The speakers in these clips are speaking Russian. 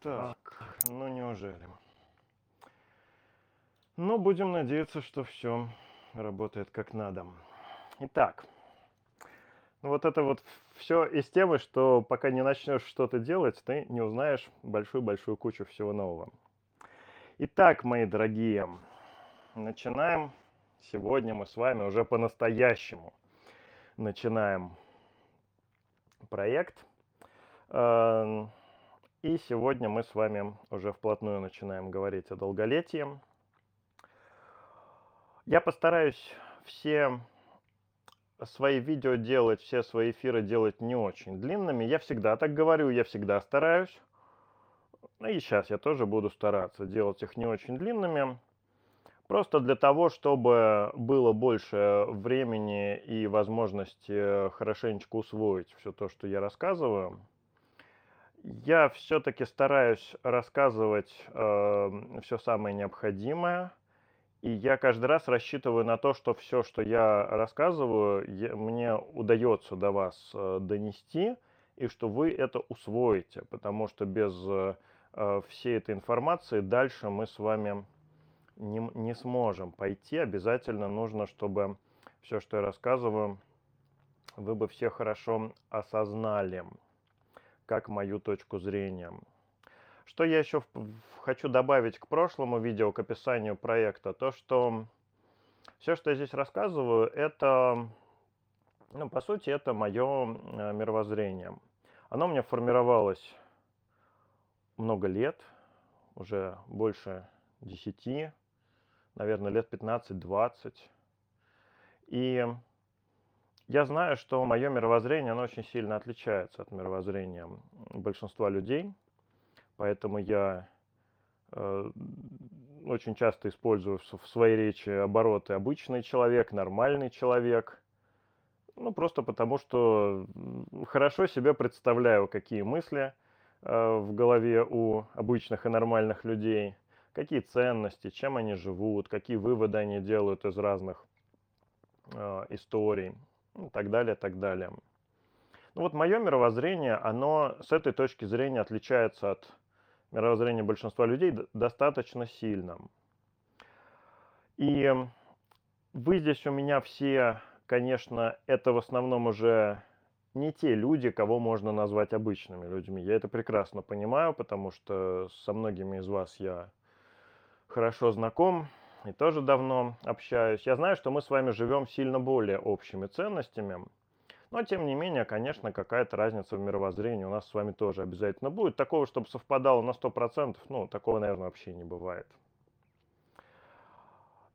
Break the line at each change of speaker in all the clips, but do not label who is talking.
Так, ну неужели? Ну, будем надеяться, что все работает как надо. Итак, ну вот это вот все из темы, что пока не начнешь что-то делать, ты не узнаешь большую-большую кучу всего нового. Итак, мои дорогие, начинаем. Сегодня мы с вами уже по-настоящему начинаем проект. Эм, И сегодня мы с вами уже вплотную начинаем говорить о долголетии. Я постараюсь все свои видео делать, все свои эфиры делать не очень длинными. Я всегда так говорю, я всегда стараюсь. Ну и сейчас я тоже буду стараться делать их не очень длинными. Просто для того, чтобы было больше времени и возможности хорошенечко усвоить все то, что я рассказываю. Я все-таки стараюсь рассказывать все самое необходимое. И я каждый раз рассчитываю на то, что все, что я рассказываю, я- мне удается до вас э, донести, и что вы это усвоите, потому что без э, э, всей этой информации дальше мы с вами не, не сможем пойти. Обязательно нужно, чтобы все, что я рассказываю, вы бы все хорошо осознали, как мою точку зрения. Что я еще хочу добавить к прошлому видео, к описанию проекта, то что все, что я здесь рассказываю, это, ну, по сути, это мое мировоззрение. Оно у меня формировалось много лет, уже больше 10, наверное, лет 15-20. И я знаю, что мое мировоззрение, оно очень сильно отличается от мировоззрения большинства людей, поэтому я э, очень часто использую в своей речи обороты обычный человек, нормальный человек. Ну, просто потому что хорошо себе представляю, какие мысли э, в голове у обычных и нормальных людей, какие ценности, чем они живут, какие выводы они делают из разных э, историй, ну, так далее, так далее. Ну вот мое мировоззрение, оно с этой точки зрения отличается от мировоззрения большинства людей достаточно сильно. И вы здесь у меня все, конечно, это в основном уже не те люди, кого можно назвать обычными людьми. Я это прекрасно понимаю, потому что со многими из вас я хорошо знаком и тоже давно общаюсь. Я знаю, что мы с вами живем сильно более общими ценностями, но тем не менее, конечно, какая-то разница в мировоззрении у нас с вами тоже обязательно будет. Такого, чтобы совпадало на 100%, ну, такого, наверное, вообще не бывает.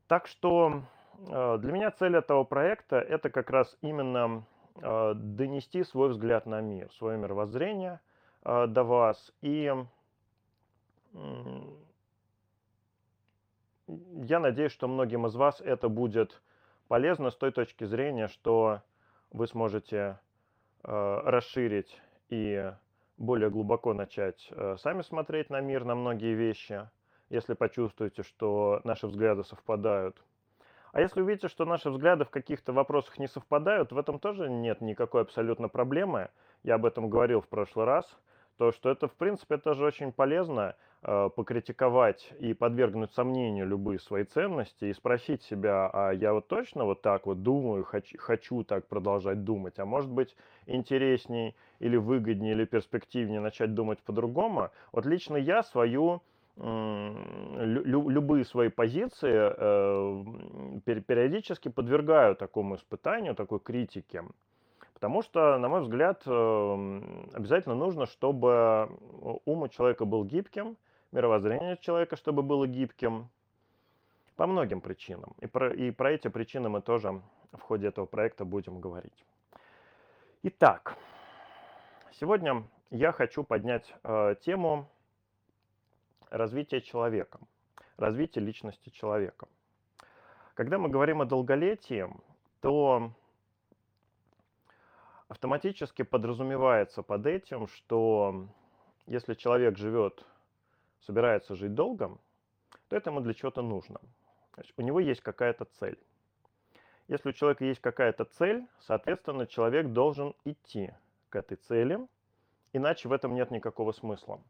Так что э, для меня цель этого проекта это как раз именно э, донести свой взгляд на мир, свое мировоззрение э, до вас. И я надеюсь, что многим из вас это будет полезно с той точки зрения, что вы сможете э, расширить и более глубоко начать э, сами смотреть на мир, на многие вещи, если почувствуете, что наши взгляды совпадают. А если увидите, что наши взгляды в каких-то вопросах не совпадают, в этом тоже нет никакой абсолютно проблемы. Я об этом говорил в прошлый раз. То, что это, в принципе, это же очень полезно покритиковать и подвергнуть сомнению любые свои ценности и спросить себя, а я вот точно вот так вот думаю, хочу, хочу так продолжать думать, а может быть интересней или выгоднее или перспективнее начать думать по-другому. Вот лично я свою любые свои позиции э, периодически подвергаю такому испытанию, такой критике. Потому что, на мой взгляд, эм, обязательно нужно, чтобы ум у человека был гибким, мировоззрение человека, чтобы было гибким, по многим причинам. И про, и про эти причины мы тоже в ходе этого проекта будем говорить. Итак, сегодня я хочу поднять э, тему развития человека, развития личности человека. Когда мы говорим о долголетии, то автоматически подразумевается под этим, что если человек живет, собирается жить долго, то это ему для чего-то нужно. То есть у него есть какая-то цель. Если у человека есть какая-то цель, соответственно, человек должен идти к этой цели, иначе в этом нет никакого смысла.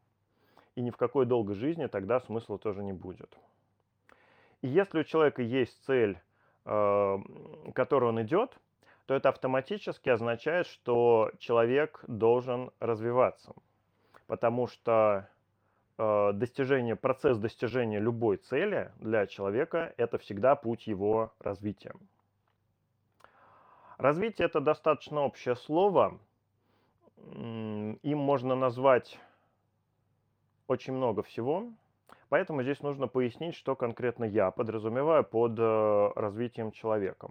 И ни в какой долгой жизни тогда смысла тоже не будет. И если у человека есть цель, э, к которой он идет, то это автоматически означает, что человек должен развиваться. Потому что достижение, процесс достижения любой цели для человека – это всегда путь его развития. Развитие – это достаточно общее слово. Им можно назвать очень много всего. Поэтому здесь нужно пояснить, что конкретно я подразумеваю под э, развитием человека.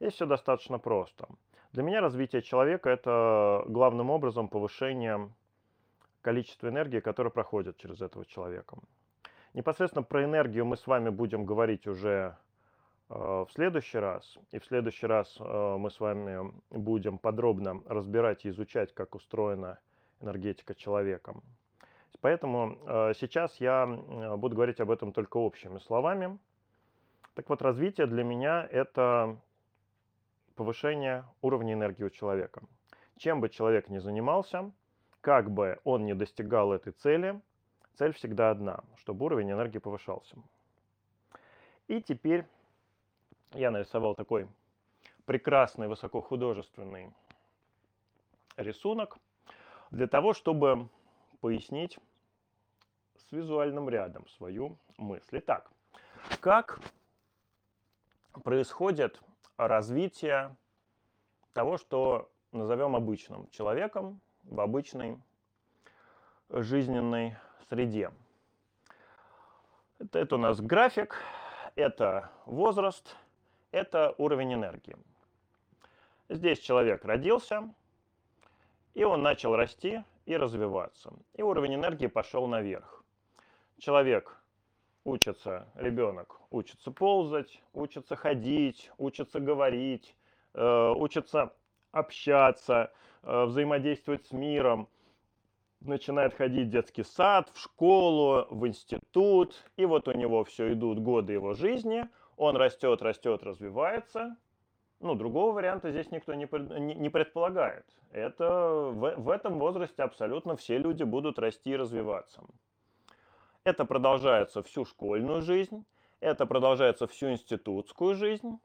Здесь все достаточно просто. Для меня развитие человека – это главным образом повышение количества энергии, которое проходит через этого человека. Непосредственно про энергию мы с вами будем говорить уже э, в следующий раз. И в следующий раз э, мы с вами будем подробно разбирать и изучать, как устроена энергетика человека. Поэтому э, сейчас я буду говорить об этом только общими словами. Так вот, развитие для меня – это повышение уровня энергии у человека. Чем бы человек ни занимался, как бы он ни достигал этой цели, цель всегда одна, чтобы уровень энергии повышался. И теперь я нарисовал такой прекрасный высокохудожественный рисунок для того, чтобы пояснить с визуальным рядом свою мысль. Итак, как происходит развитие того, что назовем обычным человеком в обычной жизненной среде. Это, это у нас график, это возраст, это уровень энергии. Здесь человек родился, и он начал расти и развиваться. И уровень энергии пошел наверх. Человек учится, ребенок учится ползать, учится ходить, учится говорить, э, учится общаться, взаимодействовать с миром, начинает ходить в детский сад, в школу, в институт, и вот у него все идут годы его жизни, он растет, растет, развивается. Ну, другого варианта здесь никто не, не предполагает. Это в, в этом возрасте абсолютно все люди будут расти и развиваться. Это продолжается всю школьную жизнь, это продолжается всю институтскую жизнь,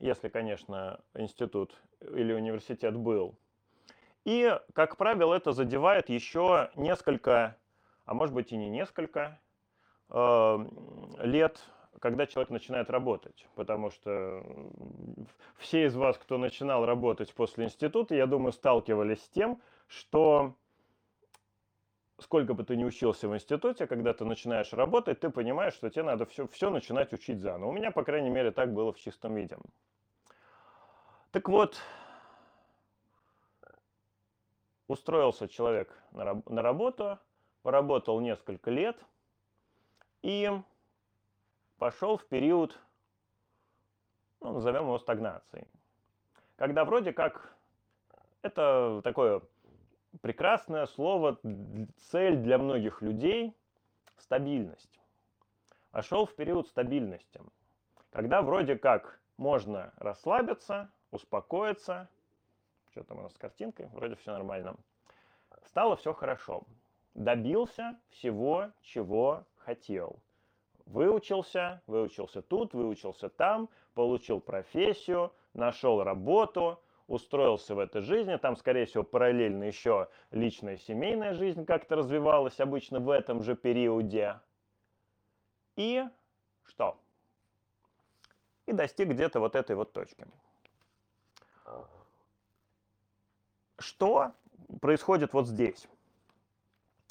если, конечно, институт или университет был. И, как правило, это задевает еще несколько, а может быть и не несколько, э, лет, когда человек начинает работать. Потому что все из вас, кто начинал работать после института, я думаю, сталкивались с тем, что сколько бы ты ни учился в институте, когда ты начинаешь работать, ты понимаешь, что тебе надо все, все начинать учить заново. У меня, по крайней мере, так было в чистом виде. Так вот, устроился человек на, на работу, поработал несколько лет и пошел в период, ну, назовем его стагнацией. Когда вроде как это такое прекрасное слово, цель для многих людей – стабильность. Вошел в период стабильности, когда вроде как можно расслабиться, успокоиться. Что там у нас с картинкой? Вроде все нормально. Стало все хорошо. Добился всего, чего хотел. Выучился, выучился тут, выучился там, получил профессию, нашел работу – устроился в этой жизни, там, скорее всего, параллельно еще личная семейная жизнь как-то развивалась обычно в этом же периоде. И что? И достиг где-то вот этой вот точки. Что происходит вот здесь?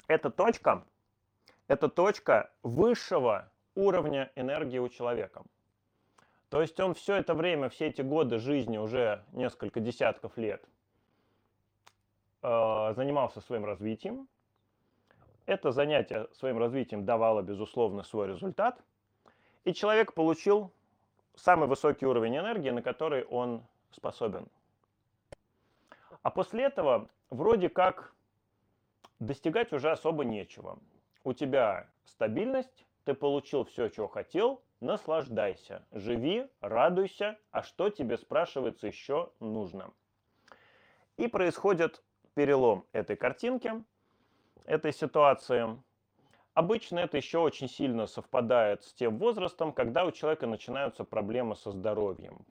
Эта точка, это точка высшего уровня энергии у человека – то есть он все это время, все эти годы жизни, уже несколько десятков лет, э, занимался своим развитием. Это занятие своим развитием давало, безусловно, свой результат. И человек получил самый высокий уровень энергии, на который он способен. А после этого вроде как достигать уже особо нечего. У тебя стабильность, ты получил все, чего хотел, наслаждайся, живи, радуйся, а что тебе спрашивается еще нужно. И происходит перелом этой картинки, этой ситуации. Обычно это еще очень сильно совпадает с тем возрастом, когда у человека начинаются проблемы со здоровьем.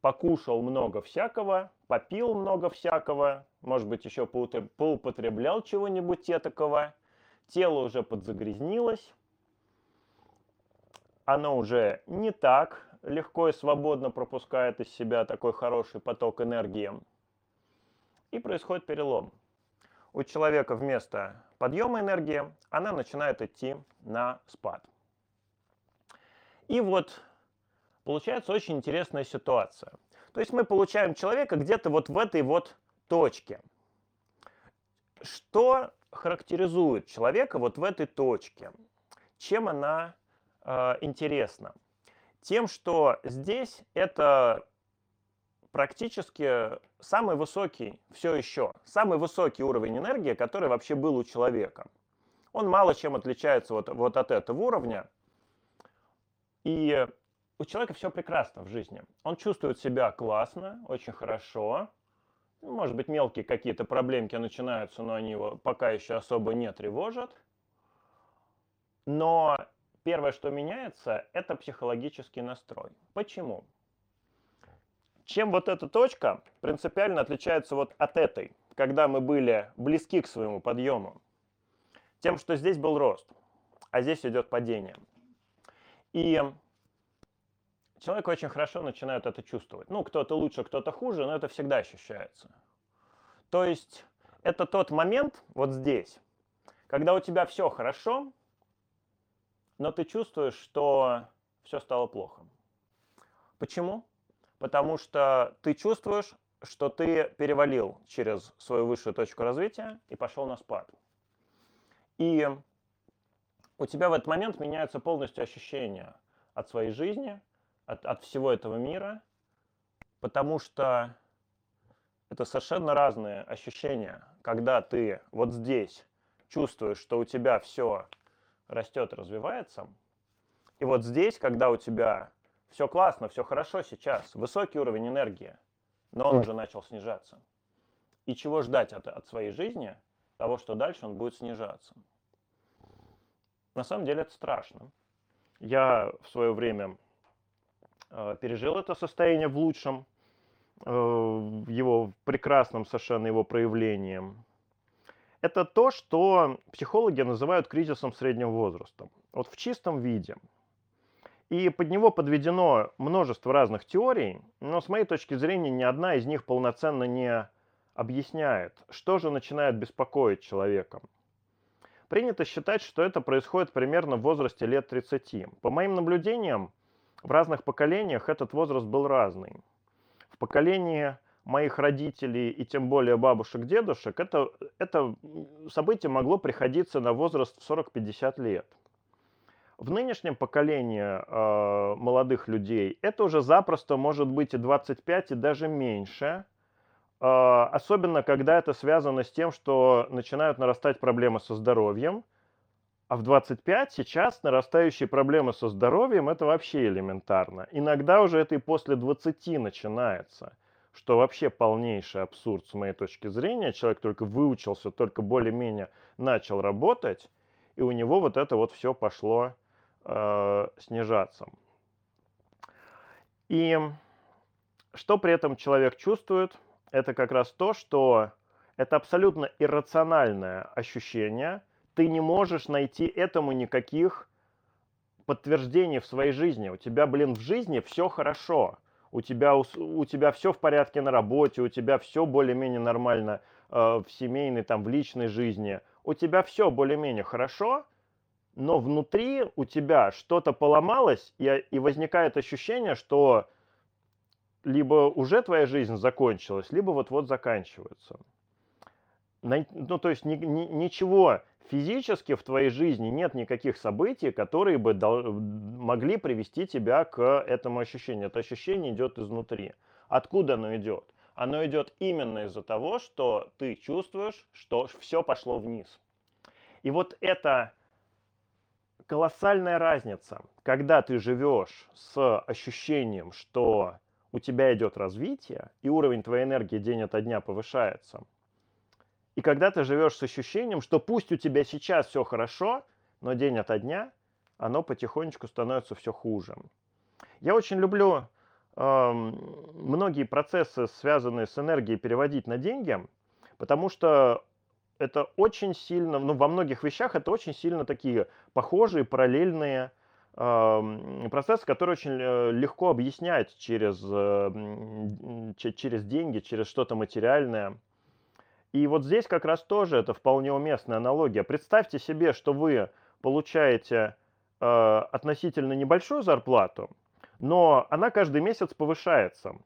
Покушал много всякого, попил много всякого, может быть, еще поупотреблял чего-нибудь этакого, тело уже подзагрязнилось, оно уже не так легко и свободно пропускает из себя такой хороший поток энергии. И происходит перелом. У человека вместо подъема энергии она начинает идти на спад. И вот получается очень интересная ситуация. То есть мы получаем человека где-то вот в этой вот точке. Что характеризует человека вот в этой точке? Чем она э, интересна? Тем, что здесь это практически самый высокий, все еще, самый высокий уровень энергии, который вообще был у человека. Он мало чем отличается вот, вот от этого уровня. И у человека все прекрасно в жизни. Он чувствует себя классно, очень хорошо. Ну, может быть, мелкие какие-то проблемки начинаются, но они его пока еще особо не тревожат. Но первое, что меняется, это психологический настрой. Почему? Чем вот эта точка принципиально отличается вот от этой, когда мы были близки к своему подъему? Тем, что здесь был рост, а здесь идет падение. И человек очень хорошо начинает это чувствовать. Ну, кто-то лучше, кто-то хуже, но это всегда ощущается. То есть это тот момент вот здесь, когда у тебя все хорошо, но ты чувствуешь, что все стало плохо. Почему? потому что ты чувствуешь, что ты перевалил через свою высшую точку развития и пошел на спад. И у тебя в этот момент меняются полностью ощущения от своей жизни, от, от всего этого мира, потому что это совершенно разные ощущения, когда ты вот здесь чувствуешь, что у тебя все растет, развивается, и вот здесь, когда у тебя все классно, все хорошо сейчас, высокий уровень энергии, но он уже начал снижаться. И чего ждать от, от своей жизни? Того, что дальше он будет снижаться. На самом деле это страшно. Я в свое время пережил это состояние в лучшем, э, его прекрасном совершенно его проявлением. Это то, что психологи называют кризисом среднего возраста. Вот в чистом виде – и под него подведено множество разных теорий, но с моей точки зрения ни одна из них полноценно не объясняет, что же начинает беспокоить человека. Принято считать, что это происходит примерно в возрасте лет 30. По моим наблюдениям, в разных поколениях этот возраст был разный. В поколении моих родителей и тем более бабушек, дедушек, это, это событие могло приходиться на возраст в 40-50 лет. В нынешнем поколении э, молодых людей это уже запросто может быть и 25, и даже меньше. Э, особенно, когда это связано с тем, что начинают нарастать проблемы со здоровьем. А в 25 сейчас нарастающие проблемы со здоровьем это вообще элементарно. Иногда уже это и после 20 начинается, что вообще полнейший абсурд с моей точки зрения. Человек только выучился, только более-менее начал работать, и у него вот это вот все пошло э, снижаться. И что при этом человек чувствует, это как раз то, что это абсолютно иррациональное ощущение. Ты не можешь найти этому никаких подтверждений в своей жизни. У тебя, блин, в жизни все хорошо. У тебя, у тебя все в порядке на работе, у тебя все более-менее нормально э, в семейной, там, в личной жизни. У тебя все более-менее хорошо – но внутри у тебя что-то поломалось, и, и возникает ощущение, что либо уже твоя жизнь закончилась, либо вот-вот заканчивается. Ну, то есть ни, ни, ничего физически в твоей жизни нет никаких событий, которые бы дол- могли привести тебя к этому ощущению. Это ощущение идет изнутри. Откуда оно идет? Оно идет именно из-за того, что ты чувствуешь, что все пошло вниз. И вот это колоссальная разница, когда ты живешь с ощущением, что у тебя идет развитие, и уровень твоей энергии день ото дня повышается. И когда ты живешь с ощущением, что пусть у тебя сейчас все хорошо, но день ото дня оно потихонечку становится все хуже. Я очень люблю э, многие процессы, связанные с энергией, переводить на деньги, потому что это очень сильно, ну, во многих вещах это очень сильно такие похожие, параллельные э, процессы, которые очень э, легко объяснять через, э, через деньги, через что-то материальное. И вот здесь как раз тоже это вполне уместная аналогия. Представьте себе, что вы получаете э, относительно небольшую зарплату, но она каждый месяц повышается.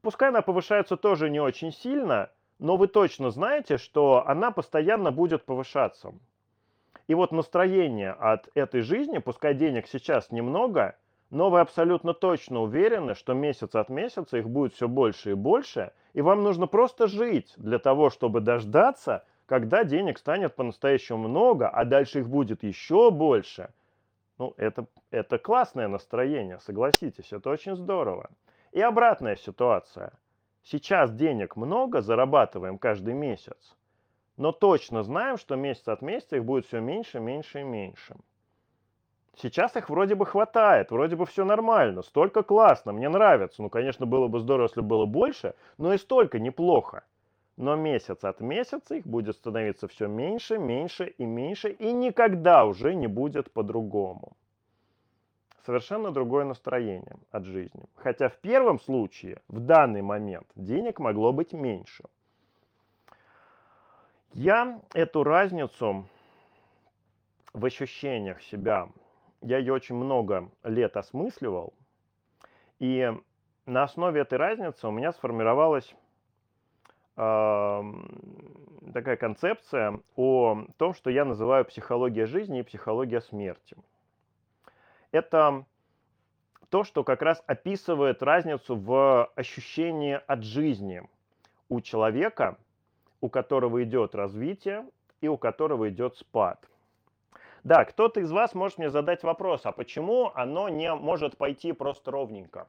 Пускай она повышается тоже не очень сильно, но вы точно знаете, что она постоянно будет повышаться. И вот настроение от этой жизни, пускай денег сейчас немного, но вы абсолютно точно уверены, что месяц от месяца их будет все больше и больше, и вам нужно просто жить для того, чтобы дождаться, когда денег станет по-настоящему много, а дальше их будет еще больше. Ну, это, это классное настроение, согласитесь, это очень здорово. И обратная ситуация – Сейчас денег много, зарабатываем каждый месяц, но точно знаем, что месяц от месяца их будет все меньше, меньше и меньше. Сейчас их вроде бы хватает, вроде бы все нормально, столько классно, мне нравится. Ну, конечно, было бы здорово, если было больше, но и столько неплохо. Но месяц от месяца их будет становиться все меньше, меньше и меньше, и никогда уже не будет по-другому совершенно другое настроение от жизни. Хотя в первом случае, в данный момент, денег могло быть меньше. Я эту разницу в ощущениях себя, я ее очень много лет осмысливал, и на основе этой разницы у меня сформировалась э, такая концепция о том, что я называю психология жизни и психология смерти это то, что как раз описывает разницу в ощущении от жизни у человека, у которого идет развитие и у которого идет спад. Да, кто-то из вас может мне задать вопрос, а почему оно не может пойти просто ровненько?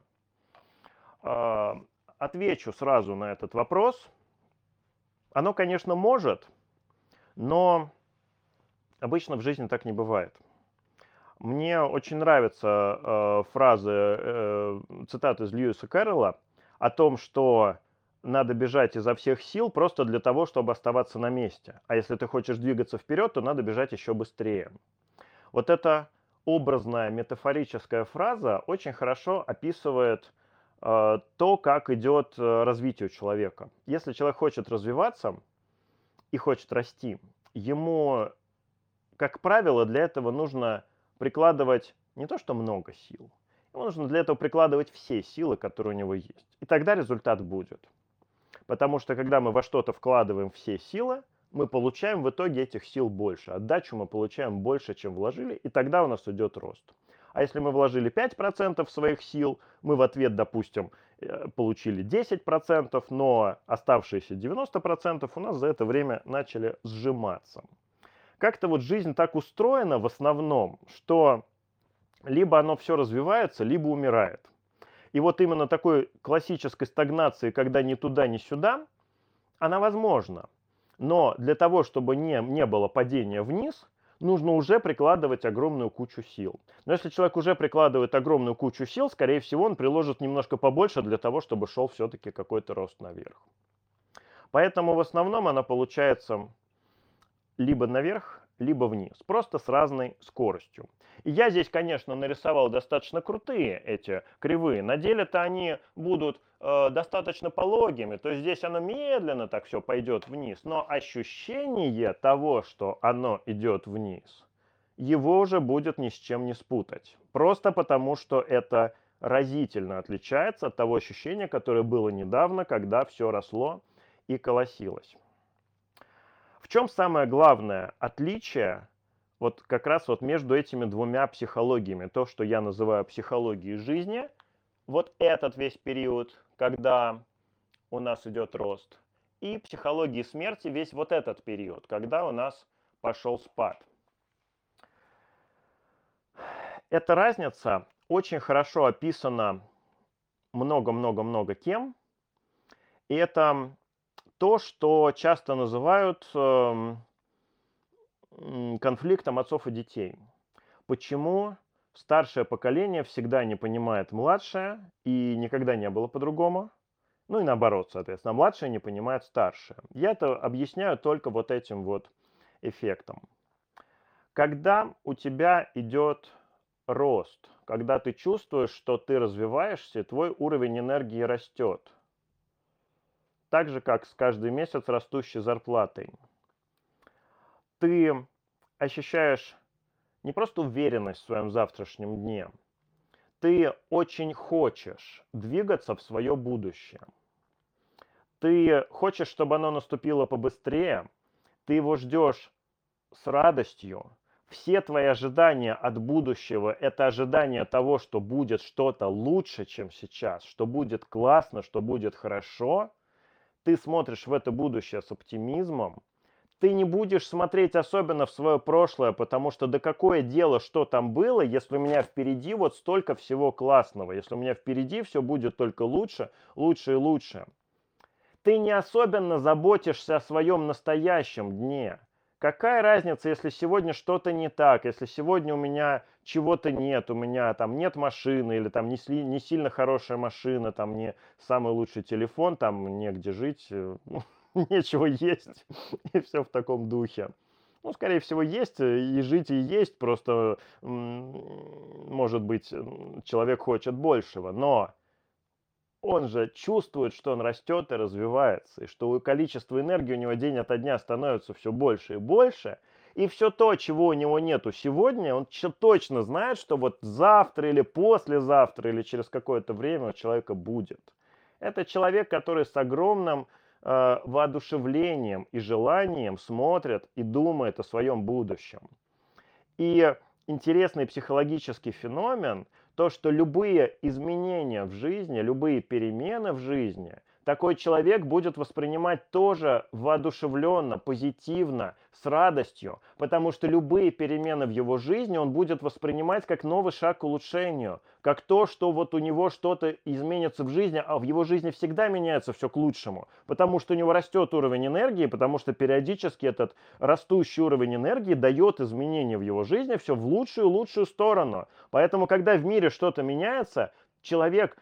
А, отвечу сразу на этот вопрос. Оно, конечно, может, но обычно в жизни так не бывает. Мне очень нравятся э, фразы, э, цитаты из Льюиса Кэрролла о том, что надо бежать изо всех сил просто для того, чтобы оставаться на месте. А если ты хочешь двигаться вперед, то надо бежать еще быстрее. Вот эта образная метафорическая фраза очень хорошо описывает э, то, как идет э, развитие человека. Если человек хочет развиваться и хочет расти, ему, как правило, для этого нужно прикладывать не то что много сил, ему нужно для этого прикладывать все силы, которые у него есть. И тогда результат будет. Потому что когда мы во что-то вкладываем все силы, мы получаем в итоге этих сил больше. Отдачу мы получаем больше, чем вложили, и тогда у нас идет рост. А если мы вложили 5% своих сил, мы в ответ, допустим, э, получили 10%, но оставшиеся 90% у нас за это время начали сжиматься как-то вот жизнь так устроена в основном, что либо оно все развивается, либо умирает. И вот именно такой классической стагнации, когда ни туда, ни сюда, она возможна. Но для того, чтобы не, не было падения вниз, нужно уже прикладывать огромную кучу сил. Но если человек уже прикладывает огромную кучу сил, скорее всего, он приложит немножко побольше для того, чтобы шел все-таки какой-то рост наверх. Поэтому в основном она получается либо наверх, либо вниз, просто с разной скоростью. И я здесь, конечно, нарисовал достаточно крутые эти кривые. На деле-то они будут э, достаточно пологими, то есть здесь оно медленно так все пойдет вниз, но ощущение того, что оно идет вниз, его уже будет ни с чем не спутать. Просто потому, что это разительно отличается от того ощущения, которое было недавно, когда все росло и колосилось. В чем самое главное отличие вот как раз вот между этими двумя психологиями? То, что я называю психологией жизни, вот этот весь период, когда у нас идет рост, и психологии смерти весь вот этот период, когда у нас пошел спад. Эта разница очень хорошо описана много-много-много тем. И это то, что часто называют э, конфликтом отцов и детей. Почему старшее поколение всегда не понимает младшее и никогда не было по-другому? Ну и наоборот, соответственно, младшее не понимает старшее. Я это объясняю только вот этим вот эффектом. Когда у тебя идет рост, когда ты чувствуешь, что ты развиваешься, твой уровень энергии растет. Так же, как с каждый месяц растущей зарплатой. Ты ощущаешь не просто уверенность в своем завтрашнем дне, ты очень хочешь двигаться в свое будущее. Ты хочешь, чтобы оно наступило побыстрее, ты его ждешь с радостью. Все твои ожидания от будущего – это ожидание того, что будет что-то лучше, чем сейчас, что будет классно, что будет хорошо. Ты смотришь в это будущее с оптимизмом, ты не будешь смотреть особенно в свое прошлое, потому что да какое дело, что там было, если у меня впереди вот столько всего классного, если у меня впереди все будет только лучше, лучше и лучше. Ты не особенно заботишься о своем настоящем дне. Какая разница, если сегодня что-то не так, если сегодня у меня чего-то нет, у меня там нет машины или там не, не сильно хорошая машина, там не самый лучший телефон, там негде жить, э, ну, нечего есть, и все в таком духе. Ну, скорее всего, есть, и жить и есть, просто, может быть, человек хочет большего, но он же чувствует, что он растет и развивается, и что количество энергии у него день ото дня становится все больше и больше, и все то, чего у него нету сегодня, он точно знает, что вот завтра или послезавтра или через какое-то время у человека будет. Это человек, который с огромным э, воодушевлением и желанием смотрит и думает о своем будущем. И интересный психологический феномен, то, что любые изменения в жизни, любые перемены в жизни – такой человек будет воспринимать тоже воодушевленно, позитивно, с радостью, потому что любые перемены в его жизни он будет воспринимать как новый шаг к улучшению, как то, что вот у него что-то изменится в жизни, а в его жизни всегда меняется все к лучшему, потому что у него растет уровень энергии, потому что периодически этот растущий уровень энергии дает изменения в его жизни все в лучшую и лучшую сторону. Поэтому, когда в мире что-то меняется, человек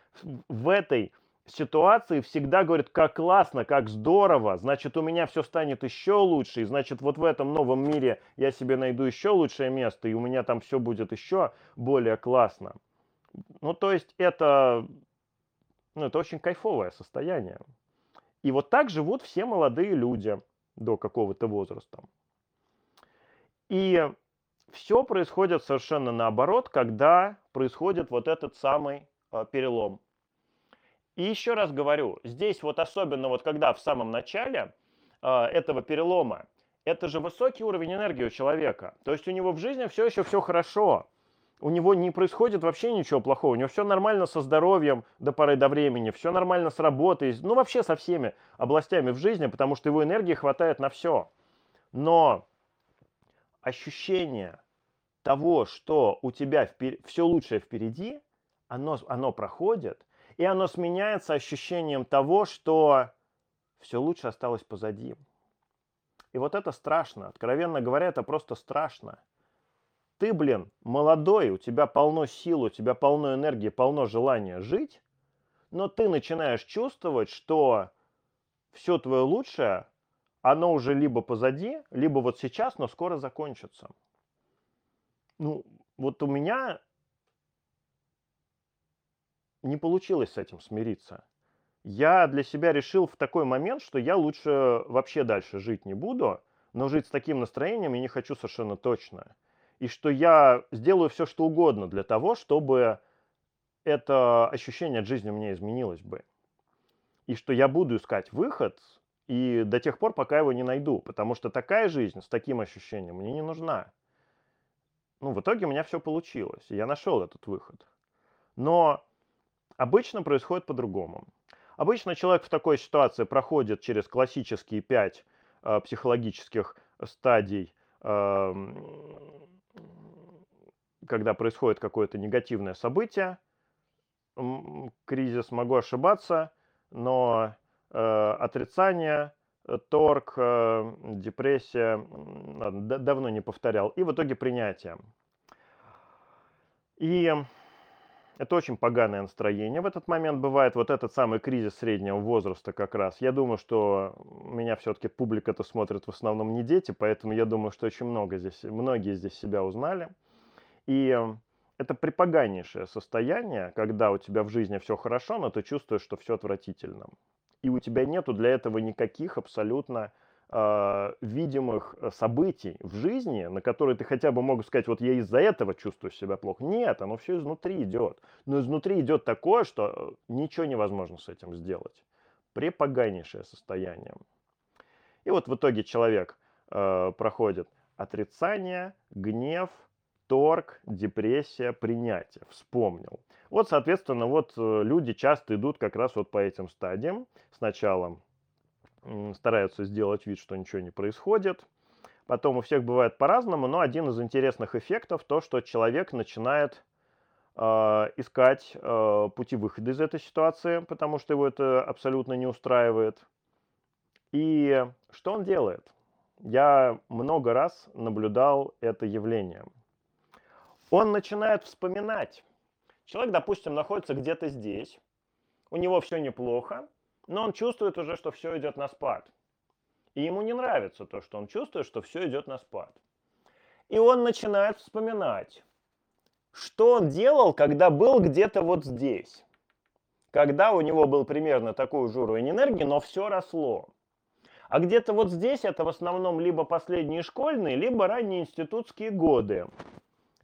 в этой ситуации всегда говорит, как классно, как здорово, значит у меня все станет еще лучше, и значит вот в этом новом мире я себе найду еще лучшее место, и у меня там все будет еще более классно. Ну то есть это, ну, это очень кайфовое состояние. И вот так живут все молодые люди до какого-то возраста. И все происходит совершенно наоборот, когда происходит вот этот самый э, перелом. И еще раз говорю, здесь вот особенно вот когда в самом начале э, этого перелома, это же высокий уровень энергии у человека. То есть у него в жизни все еще все хорошо. У него не происходит вообще ничего плохого. У него все нормально со здоровьем до поры до времени, все нормально с работой, ну вообще со всеми областями в жизни, потому что его энергии хватает на все. Но ощущение того, что у тебя все лучшее впереди, оно, оно проходит, и оно сменяется ощущением того, что все лучше осталось позади. И вот это страшно. Откровенно говоря, это просто страшно. Ты, блин, молодой, у тебя полно сил, у тебя полно энергии, полно желания жить, но ты начинаешь чувствовать, что все твое лучшее, оно уже либо позади, либо вот сейчас, но скоро закончится. Ну, вот у меня не получилось с этим смириться. Я для себя решил в такой момент, что я лучше вообще дальше жить не буду, но жить с таким настроением я не хочу совершенно точно. И что я сделаю все, что угодно для того, чтобы это ощущение от жизни у меня изменилось бы. И что я буду искать выход и до тех пор, пока его не найду. Потому что такая жизнь с таким ощущением мне не нужна. Ну, в итоге у меня все получилось, и я нашел этот выход. Но Обычно происходит по-другому. Обычно человек в такой ситуации проходит через классические пять э, психологических стадий, э, когда происходит какое-то негативное событие. кризис, могу ошибаться, но э, отрицание, торг, э, депрессия, ладно, давно не повторял, и в итоге принятие. И это очень поганое настроение в этот момент бывает. Вот этот самый кризис среднего возраста как раз. Я думаю, что меня все-таки публика-то смотрит в основном не дети, поэтому я думаю, что очень много здесь, многие здесь себя узнали. И это припоганнейшее состояние, когда у тебя в жизни все хорошо, но ты чувствуешь, что все отвратительно. И у тебя нету для этого никаких абсолютно э, видимых э, событий в жизни, на которые ты хотя бы мог сказать, вот я из-за этого чувствую себя плохо. Нет, оно все изнутри идет. Но изнутри идет такое, что э, ничего невозможно с этим сделать. Препоганейшее состояние. И вот в итоге человек э, проходит отрицание, гнев, торг, депрессия, принятие. Вспомнил. Вот, соответственно, вот э, люди часто идут как раз вот по этим стадиям. Сначала стараются сделать вид, что ничего не происходит. Потом у всех бывает по-разному, но один из интересных эффектов то, что человек начинает э, искать э, пути выхода из этой ситуации, потому что его это абсолютно не устраивает. И что он делает? Я много раз наблюдал это явление он начинает вспоминать. Человек, допустим, находится где-то здесь, у него все неплохо, но он чувствует уже, что все идет на спад. И ему не нравится то, что он чувствует, что все идет на спад. И он начинает вспоминать, что он делал, когда был где-то вот здесь. Когда у него был примерно такой же уровень энергии, но все росло. А где-то вот здесь это в основном либо последние школьные, либо ранние институтские годы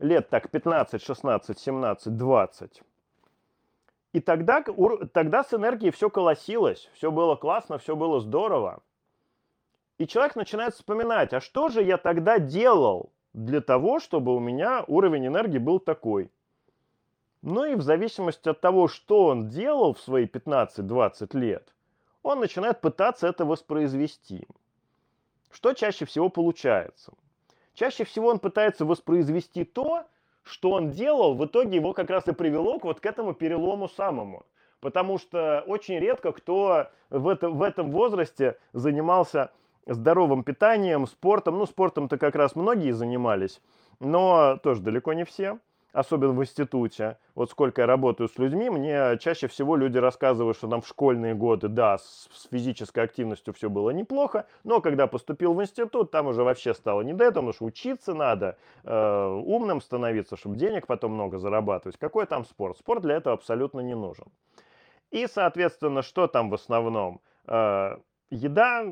лет так 15, 16, 17, 20. И тогда, тогда с энергией все колосилось, все было классно, все было здорово. И человек начинает вспоминать, а что же я тогда делал для того, чтобы у меня уровень энергии был такой. Ну и в зависимости от того, что он делал в свои 15-20 лет, он начинает пытаться это воспроизвести. Что чаще всего получается? Чаще всего он пытается воспроизвести то, что он делал, в итоге его как раз и привело к вот к этому перелому самому. Потому что очень редко кто в, это, в этом возрасте занимался здоровым питанием, спортом. Ну, спортом-то как раз многие занимались, но тоже далеко не все особенно в институте, вот сколько я работаю с людьми, мне чаще всего люди рассказывают, что там в школьные годы, да, с, физической активностью все было неплохо, но когда поступил в институт, там уже вообще стало не до этого, потому что учиться надо, э, умным становиться, чтобы денег потом много зарабатывать. Какой там спорт? Спорт для этого абсолютно не нужен. И, соответственно, что там в основном? Э, еда,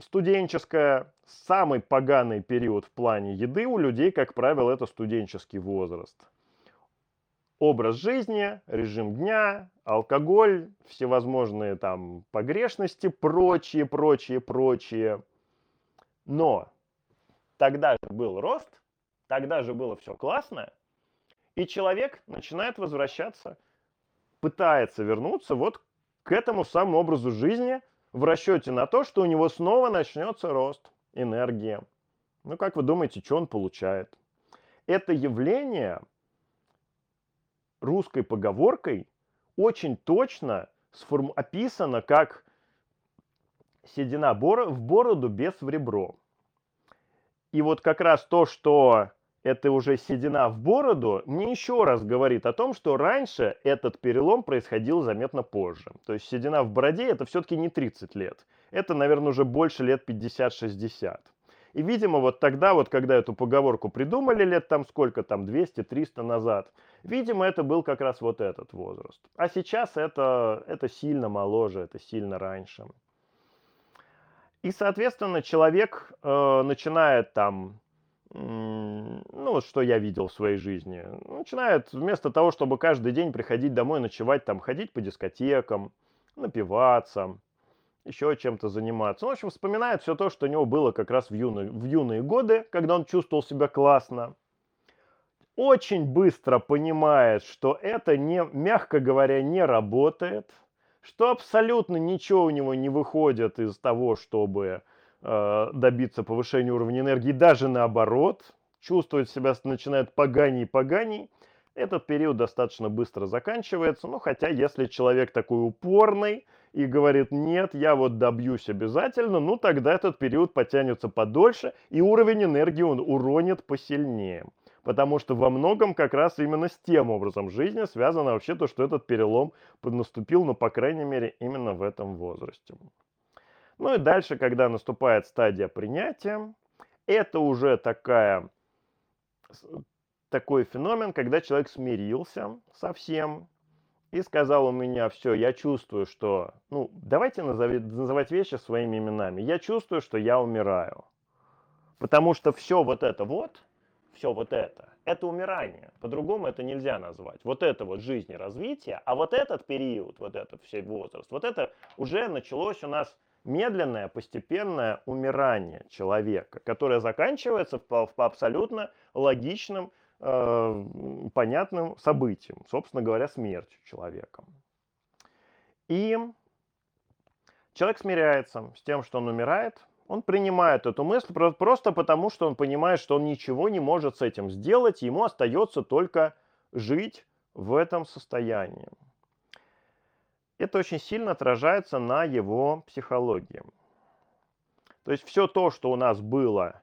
студенческая, самый поганый период в плане еды у людей, как правило, это студенческий возраст. Образ жизни, режим дня, алкоголь, всевозможные там погрешности, прочие, прочие, прочие. Но тогда же был рост, тогда же было все классно, и человек начинает возвращаться, пытается вернуться вот к этому самому образу жизни – в расчете на то, что у него снова начнется рост энергии. Ну, как вы думаете, что он получает? Это явление русской поговоркой очень точно сформ... описано как седина в бороду без в ребро. И вот как раз то, что это уже седина в бороду, мне еще раз говорит о том, что раньше этот перелом происходил заметно позже. То есть седина в бороде это все-таки не 30 лет. Это, наверное, уже больше лет 50-60. И, видимо, вот тогда, вот когда эту поговорку придумали лет там сколько, там 200-300 назад, видимо, это был как раз вот этот возраст. А сейчас это, это сильно моложе, это сильно раньше. И, соответственно, человек э, начинает там ну, вот что я видел в своей жизни, начинает вместо того, чтобы каждый день приходить домой, ночевать там, ходить по дискотекам, напиваться, еще чем-то заниматься. Ну, в общем, вспоминает все то, что у него было как раз в юные, в юные годы, когда он чувствовал себя классно. Очень быстро понимает, что это, не, мягко говоря, не работает, что абсолютно ничего у него не выходит из того, чтобы добиться повышения уровня энергии, даже наоборот, чувствовать себя начинает поганей и поганей. Этот период достаточно быстро заканчивается, ну хотя если человек такой упорный и говорит, нет, я вот добьюсь обязательно, ну тогда этот период потянется подольше и уровень энергии он уронит посильнее. Потому что во многом как раз именно с тем образом жизни связано вообще то, что этот перелом наступил, ну по крайней мере именно в этом возрасте. Ну и дальше, когда наступает стадия принятия, это уже такая такой феномен, когда человек смирился со всем и сказал у меня, все, я чувствую, что, ну, давайте назови, называть вещи своими именами. Я чувствую, что я умираю. Потому что все вот это вот, все вот это, это умирание. По-другому это нельзя назвать. Вот это вот жизнь и развитие, а вот этот период, вот этот все возраст, вот это уже началось у нас медленное, постепенное умирание человека, которое заканчивается по, по абсолютно логичным э, понятным событием, собственно говоря, смертью человека. И человек смиряется с тем, что он умирает, он принимает эту мысль просто потому, что он понимает, что он ничего не может с этим сделать, ему остается только жить в этом состоянии. Это очень сильно отражается на его психологии. То есть все то, что у нас было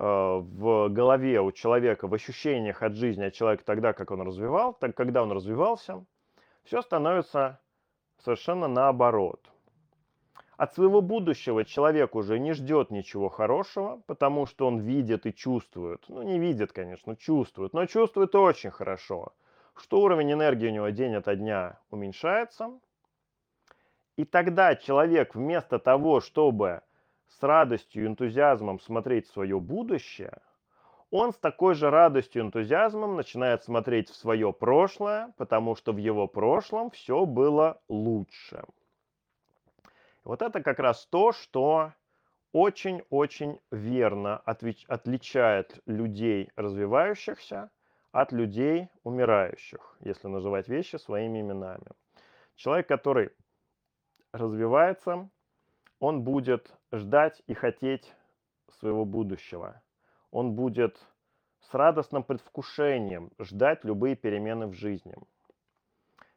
Э, в голове у человека, в ощущениях от жизни от человека тогда, как он развивал, так, когда он развивался, все становится совершенно наоборот. От своего будущего человек уже не ждет ничего хорошего, потому что он видит и чувствует, ну не видит, конечно, чувствует, но чувствует очень хорошо, что уровень энергии у него день ото дня уменьшается. И тогда человек вместо того, чтобы с радостью и энтузиазмом смотреть свое будущее, он с такой же радостью и энтузиазмом начинает смотреть в свое прошлое, потому что в его прошлом все было лучше. Вот это как раз то, что очень-очень верно отличает людей развивающихся от людей умирающих, если называть вещи своими именами. Человек, который развивается, он будет ждать и хотеть своего будущего. Он будет с радостным предвкушением ждать любые перемены в жизни.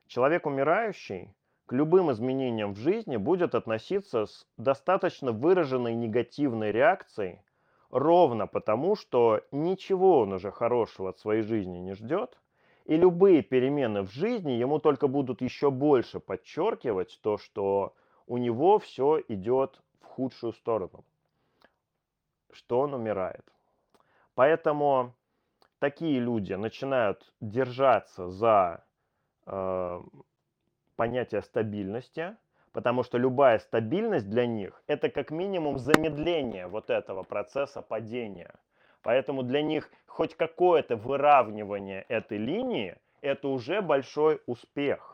Человек умирающий к любым изменениям в жизни будет относиться с достаточно выраженной негативной реакцией, ровно потому, что ничего он уже хорошего от своей жизни не ждет, и любые перемены в жизни ему только будут еще больше подчеркивать то, что у него все идет в худшую сторону, что он умирает. Поэтому такие люди начинают держаться за э, понятие стабильности, потому что любая стабильность для них это как минимум замедление вот этого процесса падения. Поэтому для них хоть какое-то выравнивание этой линии это уже большой успех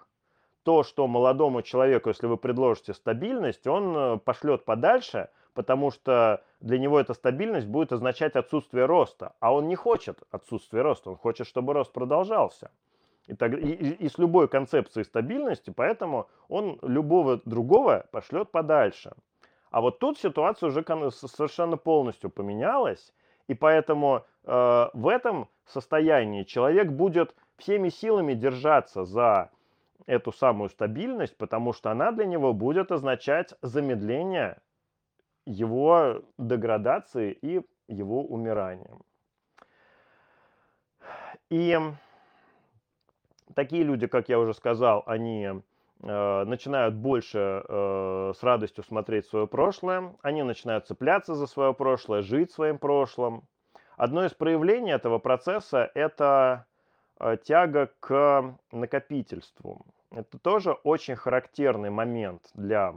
то, что молодому человеку, если вы предложите стабильность, он э, пошлет подальше, потому что для него эта стабильность будет означать отсутствие роста. А он не хочет отсутствия роста, он хочет, чтобы рост продолжался. И, так, и, и с любой концепцией стабильности, поэтому он любого другого пошлет подальше. А вот тут ситуация уже совершенно полностью поменялась, и поэтому э, в этом состоянии человек будет всеми силами держаться за эту самую стабильность, потому что она для него будет означать замедление его деградации и его умирания. И такие люди, как я уже сказал, они начинают больше э, с радостью смотреть свое прошлое, они начинают цепляться за свое прошлое, жить своим прошлым. Одно из проявлений этого процесса – это э, тяга к накопительству. Это тоже очень характерный момент для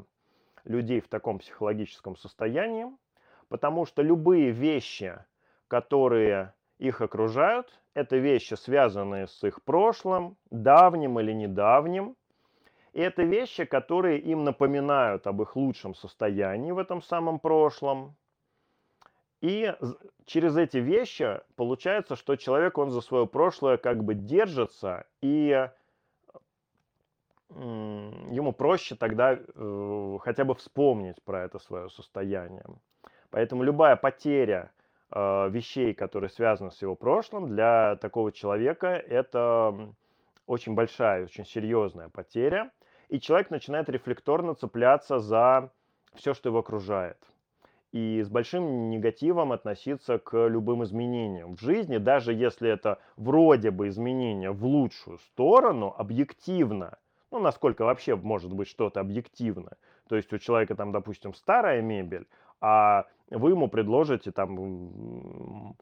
людей в таком психологическом состоянии, потому что любые вещи, которые их окружают, это вещи, связанные с их прошлым, давним или недавним. И это вещи, которые им напоминают об их лучшем состоянии в этом самом прошлом. И через эти вещи получается, что человек, он за свое прошлое как бы держится и ему проще тогда э, хотя бы вспомнить про это свое состояние. Поэтому любая потеря э, вещей, которые связаны с его прошлым, для такого человека это очень большая, очень серьезная потеря. И человек начинает рефлекторно цепляться за все, что его окружает. И с большим негативом относиться к любым изменениям в жизни, даже если это вроде бы изменения в лучшую сторону, объективно, ну, насколько вообще может быть что-то объективно. То есть у человека там, допустим, старая мебель, а вы ему предложите, там,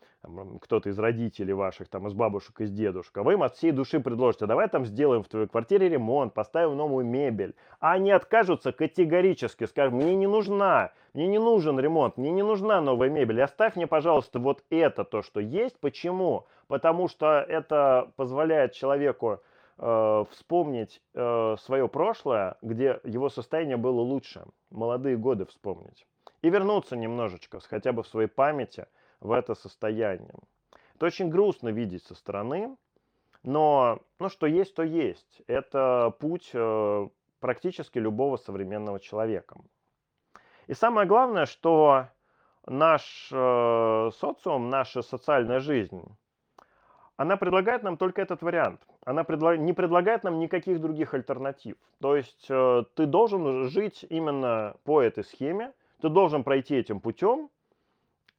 кто-то из родителей ваших, там, из бабушек, из дедушек, а вы им от всей души предложите, давай там сделаем в твоей квартире ремонт, поставим новую мебель. А они откажутся категорически, скажут, мне не нужна, мне не нужен ремонт, мне не нужна новая мебель, оставь мне, пожалуйста, вот это то, что есть. Почему? Потому что это позволяет человеку э, вспомнить э, свое прошлое, где его состояние было лучше, молодые годы вспомнить и вернуться немножечко, хотя бы в своей памяти, в это состояние. Это очень грустно видеть со стороны, но ну, что есть, то есть. Это путь э, практически любого современного человека. И самое главное, что наш э, социум, наша социальная жизнь, она предлагает нам только этот вариант. Она предлаг... не предлагает нам никаких других альтернатив. То есть э, ты должен жить именно по этой схеме, ты должен пройти этим путем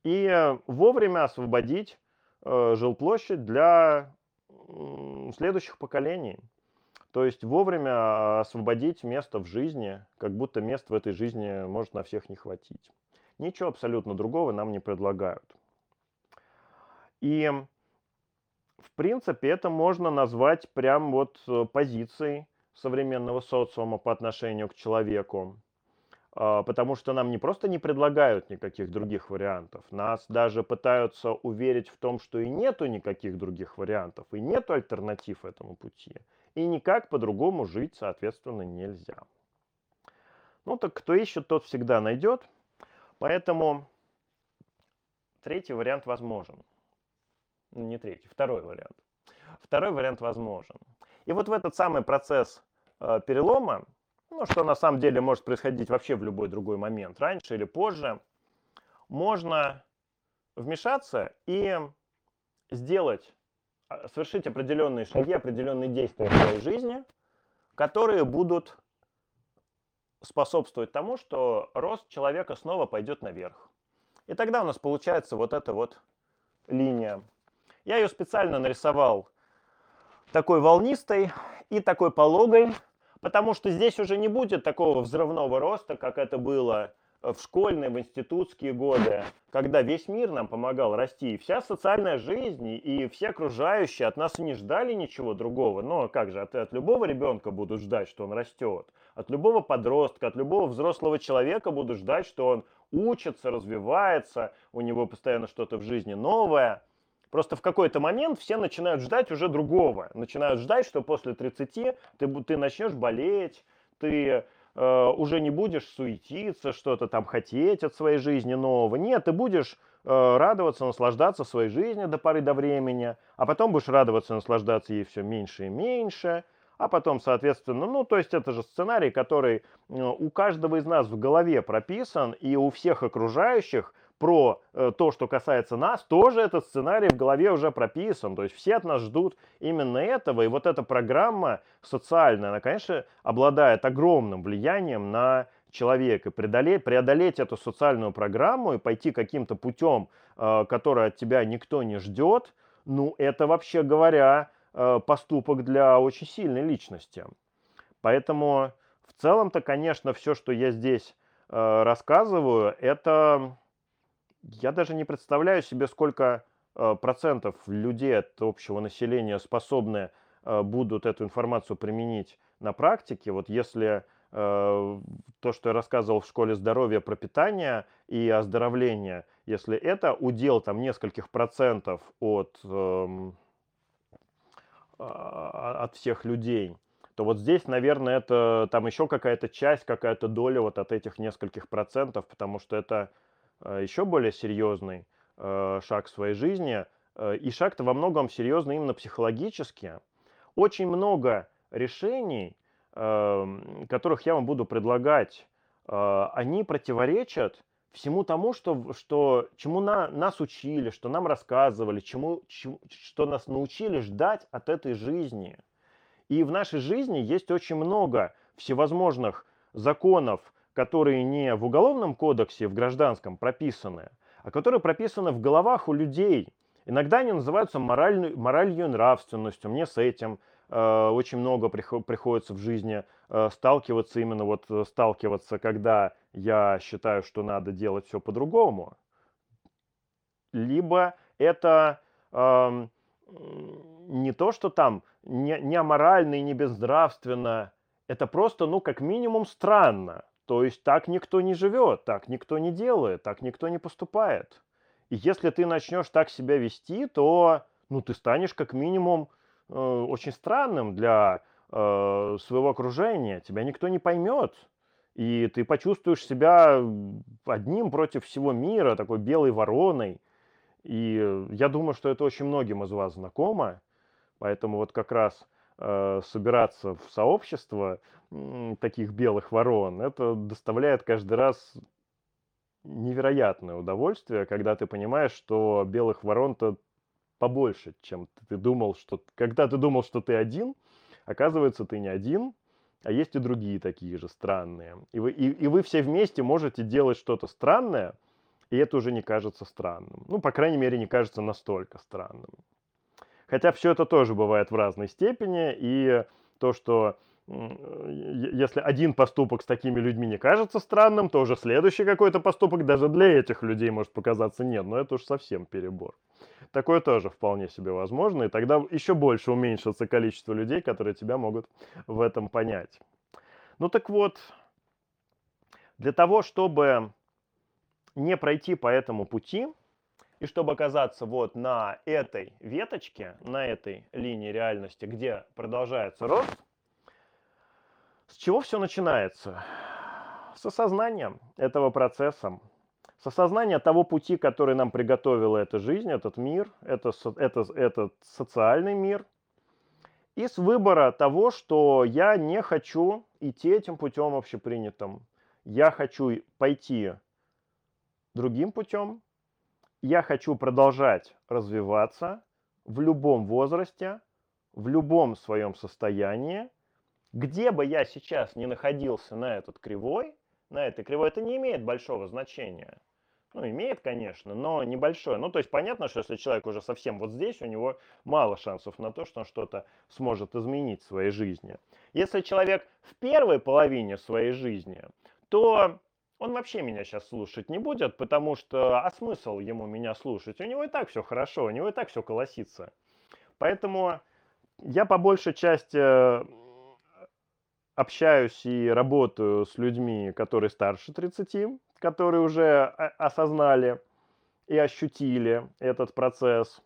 и вовремя освободить э, жилплощадь для следующих поколений. То есть вовремя освободить место в жизни, как будто мест в этой жизни может на всех не хватить. Ничего абсолютно другого нам не предлагают. И в принципе это можно назвать прям вот э, позицией современного социума по отношению к человеку. А, потому что нам не просто не предлагают никаких других вариантов, нас даже пытаются уверить в том, что и нету никаких других вариантов, и нету альтернатив этому пути, и никак по-другому жить, соответственно, нельзя. Ну так кто ищет, тот всегда найдет, поэтому третий вариант возможен. Ну, не третий, второй вариант. Второй вариант возможен. И вот в этот самый процесс э, перелома ну, что на самом деле может происходить вообще в любой другой момент, раньше или позже, можно вмешаться и сделать, а, совершить определенные шаги, определенные действия в своей жизни, которые будут способствовать тому, что рост человека снова пойдет наверх. И тогда у нас получается вот эта вот линия. Я ее специально нарисовал такой волнистой и такой пологой, Потому что здесь уже не будет такого взрывного роста, как это было в школьные, в институтские годы, когда весь мир нам помогал расти, и вся социальная жизнь, и все окружающие от нас не ждали ничего другого. Но как же, от, от любого ребенка будут ждать, что он растет, от любого подростка, от любого взрослого человека будут ждать, что он учится, развивается, у него постоянно что-то в жизни новое. Просто в какой-то момент все начинают ждать уже другого. Начинают ждать, что после 30 ты, ты начнешь болеть, ты э, уже не будешь суетиться, что-то там хотеть от своей жизни нового. Нет, ты будешь э, радоваться, наслаждаться своей жизнью до поры до времени, а потом будешь радоваться, наслаждаться ей все меньше и меньше. А потом, соответственно, ну, то есть это же сценарий, который э, у каждого из нас в голове прописан, и у всех окружающих про э, то, что касается нас, тоже этот сценарий в голове уже прописан. То есть все от нас ждут именно этого. И вот эта программа социальная, она, конечно, обладает огромным влиянием на человека. Преодолеть, преодолеть эту социальную программу и пойти каким-то путем, э, который от тебя никто не ждет, ну, это, вообще говоря, э, поступок для очень сильной личности. Поэтому в целом-то, конечно, все, что я здесь рассказываю, это я даже не представляю себе, сколько э, процентов людей от общего населения способны э, будут эту информацию применить на практике. Вот если э, то, что я рассказывал в школе здоровья про питание и оздоровление, если это удел там нескольких процентов от, эм, а, от всех людей, то вот здесь, наверное, это там еще какая-то часть, какая-то доля вот от этих нескольких процентов, потому что это еще более серьезный э, шаг в своей жизни. Э, и шаг-то во многом серьезный именно психологически. Очень много решений, эм, которых я вам буду предлагать, они противоречат всему тому, что, что, чему на, нас учили, что нам рассказывали, чему, чему, что нас научили ждать от этой жизни. И в нашей жизни есть очень много всевозможных законов, которые не в Уголовном кодексе, в Гражданском прописаны, а которые прописаны в головах у людей. Иногда они называются моралью, моралью и нравственностью. Мне с этим э, очень много приходится в жизни э, сталкиваться, именно вот э, сталкиваться, когда я считаю, что надо делать все по-другому. Либо это э, не то, что там не, не аморально и не безнравственно, это просто, ну, как минимум странно. То есть так никто не живет, так никто не делает, так никто не поступает. И если ты начнешь так себя вести, то ну, ты станешь как минимум э, очень странным для э, своего окружения. Тебя никто не поймет. И ты почувствуешь себя одним против всего мира, такой белой вороной. И я думаю, что это очень многим из вас знакомо. Поэтому вот как раз собираться в сообщество э, таких белых ворон, это доставляет каждый раз невероятное удовольствие, когда ты понимаешь, что белых ворон-то побольше, чем ты думал, что... Когда ты думал, что ты один, оказывается, ты не один, а есть и другие такие же странные. И вы, и, и вы все вместе можете делать что-то странное, и это уже не кажется странным. Ну, по крайней мере, не кажется настолько странным. Хотя все это тоже бывает в разной степени, и то, что если один поступок с такими людьми не кажется странным, то уже следующий какой-то поступок даже для этих людей может показаться нет, но это уж совсем перебор. Такое тоже вполне себе возможно, и тогда еще больше уменьшится количество людей, которые тебя могут в этом понять. Ну так вот, для того, чтобы не пройти по этому пути, и чтобы оказаться вот на этой веточке, на этой линии реальности, где продолжается рост, с чего все начинается? С осознанием этого процесса, с осознания того пути, который нам приготовила эта жизнь, этот мир, это, это, этот социальный мир, и с выбора того, что я не хочу идти этим путем общепринятым. Я хочу пойти другим путем. Я хочу продолжать развиваться в любом возрасте, в любом своем состоянии, где бы я сейчас не находился на этот кривой, на этой кривой, это не имеет большого значения. Ну, имеет, конечно, но небольшое. Ну, то есть понятно, что если человек уже совсем вот здесь, у него мало шансов на то, что он что-то сможет изменить в своей жизни. Если человек в первой половине своей жизни, то он вообще меня сейчас слушать не будет, потому что, а смысл ему меня слушать? У него и так все хорошо, у него и так все колосится. Поэтому я по большей части общаюсь и работаю с людьми, которые старше 30, которые уже осознали и ощутили этот процесс.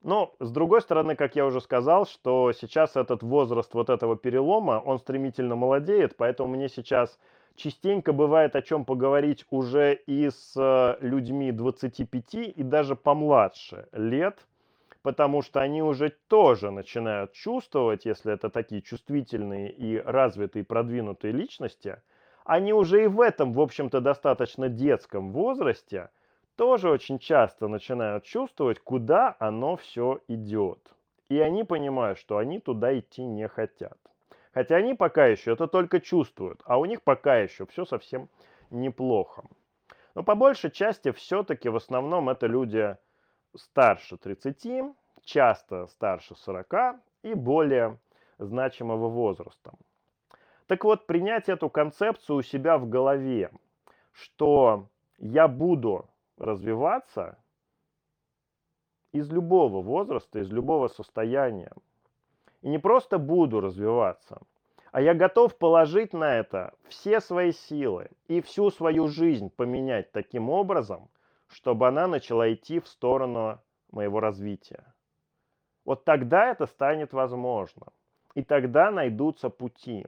Но, с другой стороны, как я уже сказал, что сейчас этот возраст вот этого перелома, он стремительно молодеет, поэтому мне сейчас частенько бывает о чем поговорить уже и с э, людьми 25 и даже помладше лет – потому что они уже тоже начинают чувствовать, если это такие чувствительные и развитые, продвинутые личности, они уже и в этом, в общем-то, достаточно детском возрасте тоже очень часто начинают чувствовать, куда оно все идет. И они понимают, что они туда идти не хотят. Хотя они пока еще это только чувствуют, а у них пока еще все совсем неплохо. Но по большей части все-таки в основном это люди старше 30, часто старше 40 и более значимого возраста. Так вот, принять эту концепцию у себя в голове, что я буду развиваться из любого возраста, из любого состояния. И не просто буду развиваться, а я готов положить на это все свои силы и всю свою жизнь поменять таким образом, чтобы она начала идти в сторону моего развития. Вот тогда это станет возможно. И тогда найдутся пути.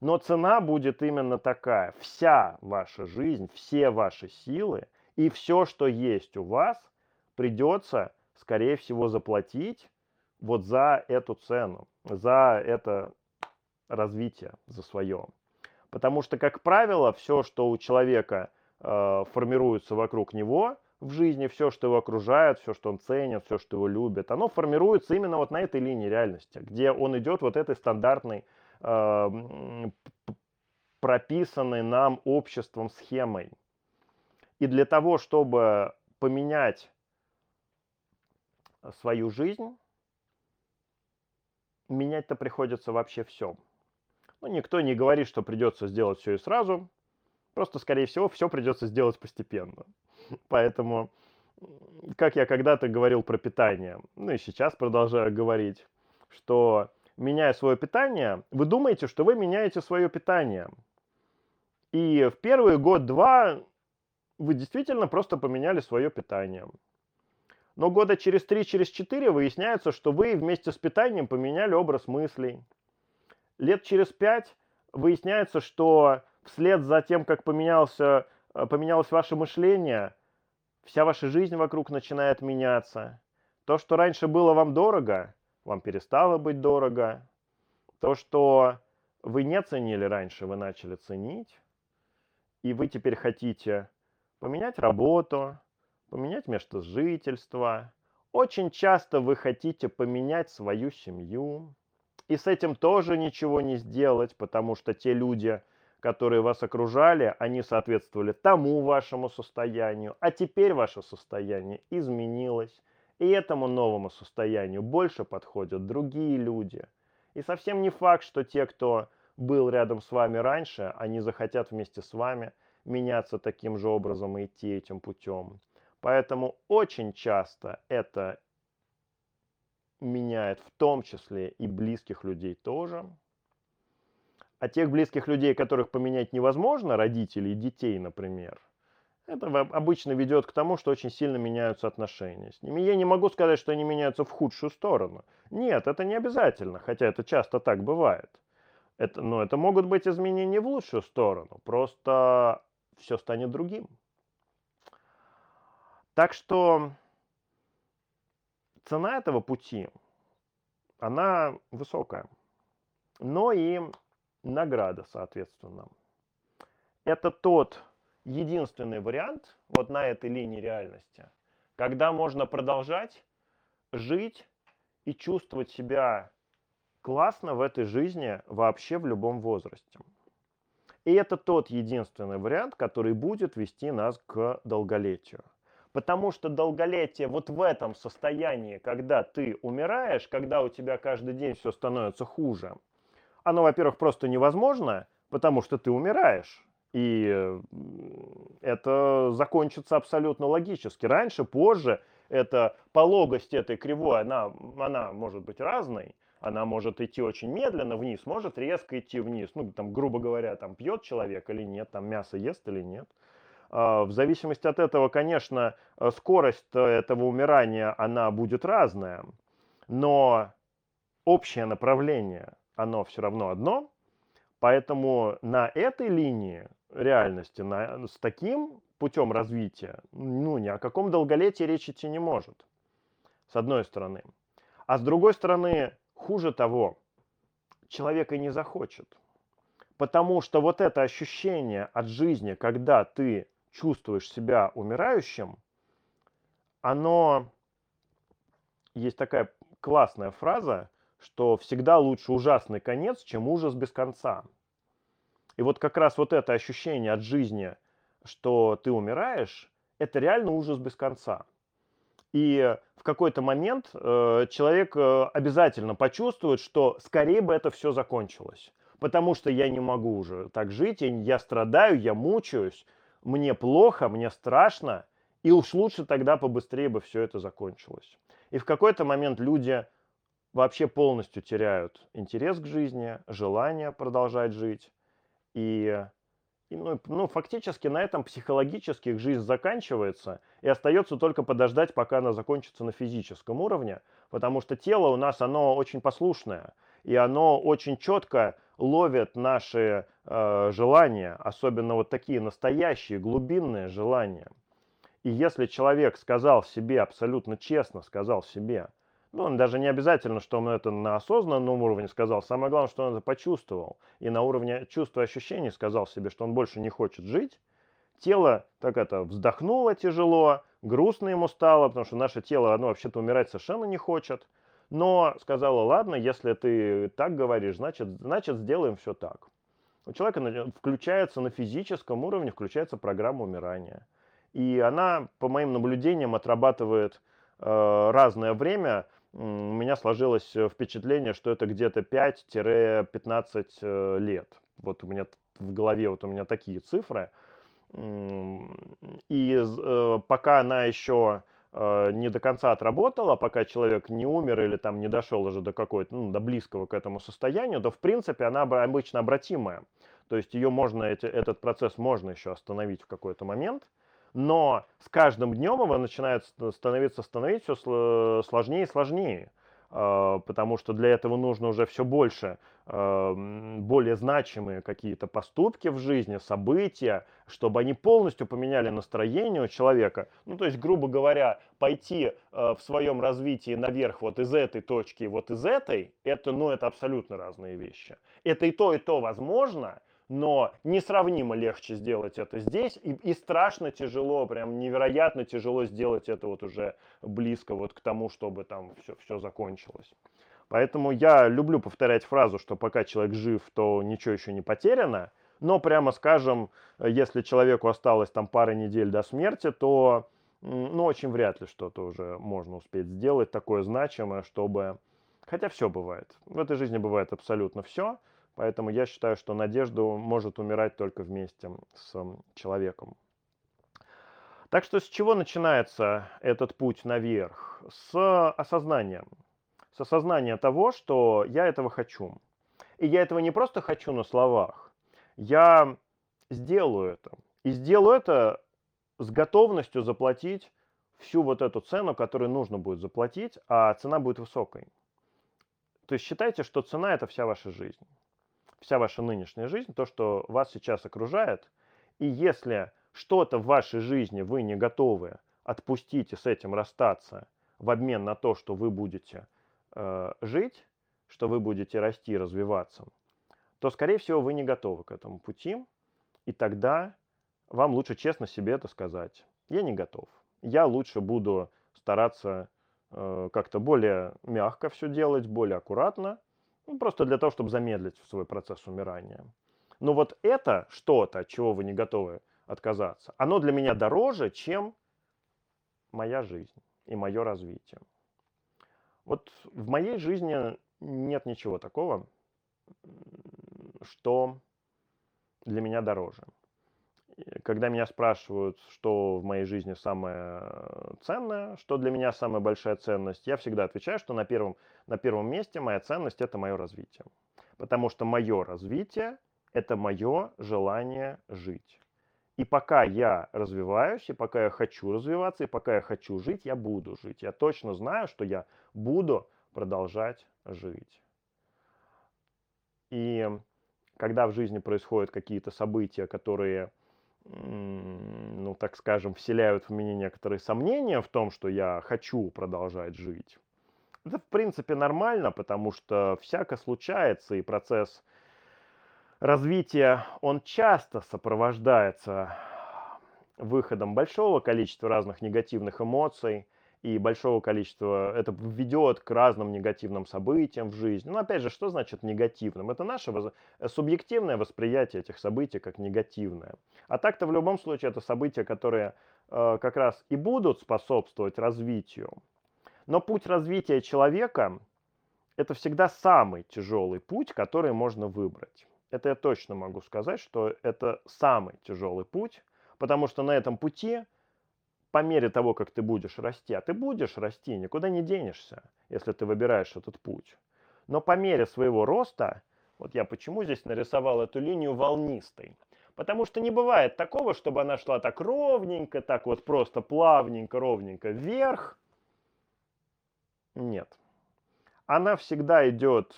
Но цена будет именно такая. Вся ваша жизнь, все ваши силы и все, что есть у вас, придется, скорее всего, заплатить вот за эту цену, за это развитие, за свое. Потому что, как правило, все, что у человека э, формируется вокруг него в жизни, все, что его окружает, все, что он ценит, все, что его любит, оно формируется именно вот на этой линии реальности, где он идет вот этой стандартной, э, прописанной нам обществом схемой. И для того, чтобы поменять свою жизнь, менять-то приходится вообще все. Ну, никто не говорит, что придется сделать все и сразу. Просто, скорее всего, все придется сделать постепенно. Поэтому, как я когда-то говорил про питание, ну и сейчас продолжаю говорить, что меняя свое питание, вы думаете, что вы меняете свое питание. И в первый год-два вы действительно просто поменяли свое питание. Но года через 3, через 4 выясняется, что вы вместе с питанием поменяли образ мыслей. Лет через 5 выясняется, что вслед за тем, как поменялся, э, поменялось ваше мышление, вся ваша жизнь вокруг начинает меняться. То, что раньше было вам дорого, вам перестало быть дорого. То, что вы не ценили раньше, вы начали ценить. И вы теперь хотите поменять работу, поменять место жительства. Очень часто вы хотите поменять свою семью. И с этим тоже ничего не сделать, потому что те люди, которые вас окружали, они соответствовали тому вашему состоянию. А теперь ваше состояние изменилось. И этому новому состоянию больше подходят другие люди. И совсем не факт, что те, кто был рядом с вами раньше, они захотят вместе с вами меняться таким же образом и идти этим путем. Поэтому очень часто это меняет в том числе и близких людей тоже. А тех близких людей, которых поменять невозможно, родителей, детей, например, это обычно ведет к тому, что очень сильно меняются отношения с ними. Я не могу сказать, что они меняются в худшую сторону. Нет, это не обязательно, хотя это часто так бывает. Это, но это могут быть изменения в лучшую сторону. Просто все станет другим. Так что цена этого пути, она высокая. Но и награда, соответственно. Это тот единственный вариант вот на этой линии реальности, когда можно продолжать жить и чувствовать себя классно в этой жизни вообще в любом возрасте. И это тот единственный вариант, который будет вести нас к долголетию. Потому что долголетие вот в этом состоянии, когда ты умираешь, когда у тебя каждый день все становится хуже, оно, во-первых, просто невозможно, потому что ты умираешь. И это закончится абсолютно логически. Раньше, позже, это пологость этой кривой, она, она может быть разной. Она может идти очень медленно вниз, может резко идти вниз. Ну, там, грубо говоря, там пьет человек или нет, там мясо ест или нет. А, в зависимости от этого, конечно, э, скорость этого умирания, она будет разная, но общее направление, оно все равно одно, поэтому на этой линии реальности, на, с таким путем развития, ну, ни о каком долголетии речь идти не может, с одной стороны. А с другой стороны, хуже того, человек и не захочет. Потому что вот это ощущение от жизни, когда ты чувствуешь себя умирающим, оно... Есть такая классная фраза, что всегда лучше ужасный конец, чем ужас без конца. И вот как раз вот это ощущение от жизни, что ты умираешь, это реально ужас без конца. И в какой-то момент э, человек э, обязательно почувствует, что скорее бы это все закончилось. Потому что я не могу уже так жить, я, я страдаю, я мучаюсь, мне плохо, мне страшно, и уж лучше тогда побыстрее бы все это закончилось. И в какой-то момент люди вообще полностью теряют интерес к жизни, желание продолжать жить. И, и ну, ну, фактически на этом психологически их жизнь заканчивается, и остается только подождать, пока она закончится на физическом уровне, потому что тело у нас, оно очень послушное, и оно очень четко ловят наши э, желания, особенно вот такие настоящие, глубинные желания. И если человек сказал себе, абсолютно честно сказал себе, ну, он даже не обязательно, что он это на осознанном уровне сказал, самое главное, что он это почувствовал, и на уровне чувства и ощущений сказал себе, что он больше не хочет жить, тело так это вздохнуло тяжело, грустно ему стало, потому что наше тело, оно вообще-то умирать совершенно не хочет. Но сказала, ладно, если ты так говоришь, значит, значит сделаем все так. У человека включается на физическом уровне, включается программа умирания. И она, по моим наблюдениям, отрабатывает э, разное время. У меня сложилось впечатление, что это где-то 5-15 э, лет. Вот у меня в голове вот у меня такие цифры. И э, пока она еще э, не до конца отработала, пока человек не умер или там не дошел уже до какой-то, ну, до близкого к этому состоянию, то в принципе она обычно обратимая. То есть ее можно, эти, этот процесс можно еще остановить в какой-то момент, но с каждым днем его начинает становиться, становиться все сложнее и сложнее. А, потому что для этого нужно уже все больше, более значимые какие-то поступки в жизни, события, чтобы они полностью поменяли настроение у человека. Ну, то есть, грубо говоря, пойти а, в своем развитии наверх вот из этой точки, вот из этой, это, ну, это абсолютно разные вещи. Это и то, и то возможно, но несравнимо легче сделать это здесь, и, и страшно тяжело, прям невероятно тяжело сделать это вот уже близко вот к тому, чтобы там все, все закончилось. Поэтому я люблю повторять фразу, что пока человек жив, то ничего еще не потеряно, но прямо скажем, если человеку осталось там пара недель до смерти, то ну, очень вряд ли что-то уже можно успеть сделать такое значимое, чтобы... Хотя все бывает. В этой жизни бывает абсолютно все. Поэтому я считаю, что надежда может умирать только вместе с человеком. Так что с чего начинается этот путь наверх? С осознания. С осознания того, что я этого хочу. И я этого не просто хочу на словах. Я сделаю это. И сделаю это с готовностью заплатить всю вот эту цену, которую нужно будет заплатить, а цена будет высокой. То есть считайте, что цена – это вся ваша жизнь вся ваша нынешняя жизнь, то, что вас сейчас окружает. И если что-то в вашей жизни вы не готовы отпустить и с этим расстаться в обмен на то, что вы будете э, жить, что вы будете расти, развиваться, то, скорее всего, вы не готовы к этому пути. И тогда вам лучше честно себе это сказать. Я не готов. Я лучше буду стараться э, как-то более мягко все делать, более аккуратно, ну, просто для того, чтобы замедлить свой процесс умирания. Но вот это что-то, от чего вы не готовы отказаться, оно для меня дороже, чем моя жизнь и мое развитие. Вот в моей жизни нет ничего такого, что для меня дороже когда меня спрашивают, что в моей жизни самое ценное, что для меня самая большая ценность, я всегда отвечаю, что на первом, на первом месте моя ценность – это мое развитие. Потому что мое развитие – это мое желание жить. И пока я развиваюсь, и пока я хочу развиваться, и пока я хочу жить, я буду жить. Я точно знаю, что я буду продолжать жить. И когда в жизни происходят какие-то события, которые ну, так скажем, вселяют в меня некоторые сомнения в том, что я хочу продолжать жить. Это, в принципе, нормально, потому что всяко случается, и процесс развития, он часто сопровождается выходом большого количества разных негативных эмоций, и большого количества, это ведет к разным негативным событиям в жизни. Но опять же, что значит негативным? Это наше э, субъективное восприятие этих событий как негативное. А так-то в любом случае это события, которые э, как раз и будут способствовать развитию. Но путь развития человека – это всегда самый тяжелый путь, который можно выбрать. Это я точно могу сказать, что это самый тяжелый путь, потому что на этом пути – по мере того, как ты будешь расти, а ты будешь расти, никуда не денешься, если ты выбираешь этот путь. Но по мере своего роста, вот я почему здесь нарисовал эту линию волнистой, потому что не бывает такого, чтобы она шла так ровненько, так вот просто плавненько, ровненько вверх. Нет. Она всегда идет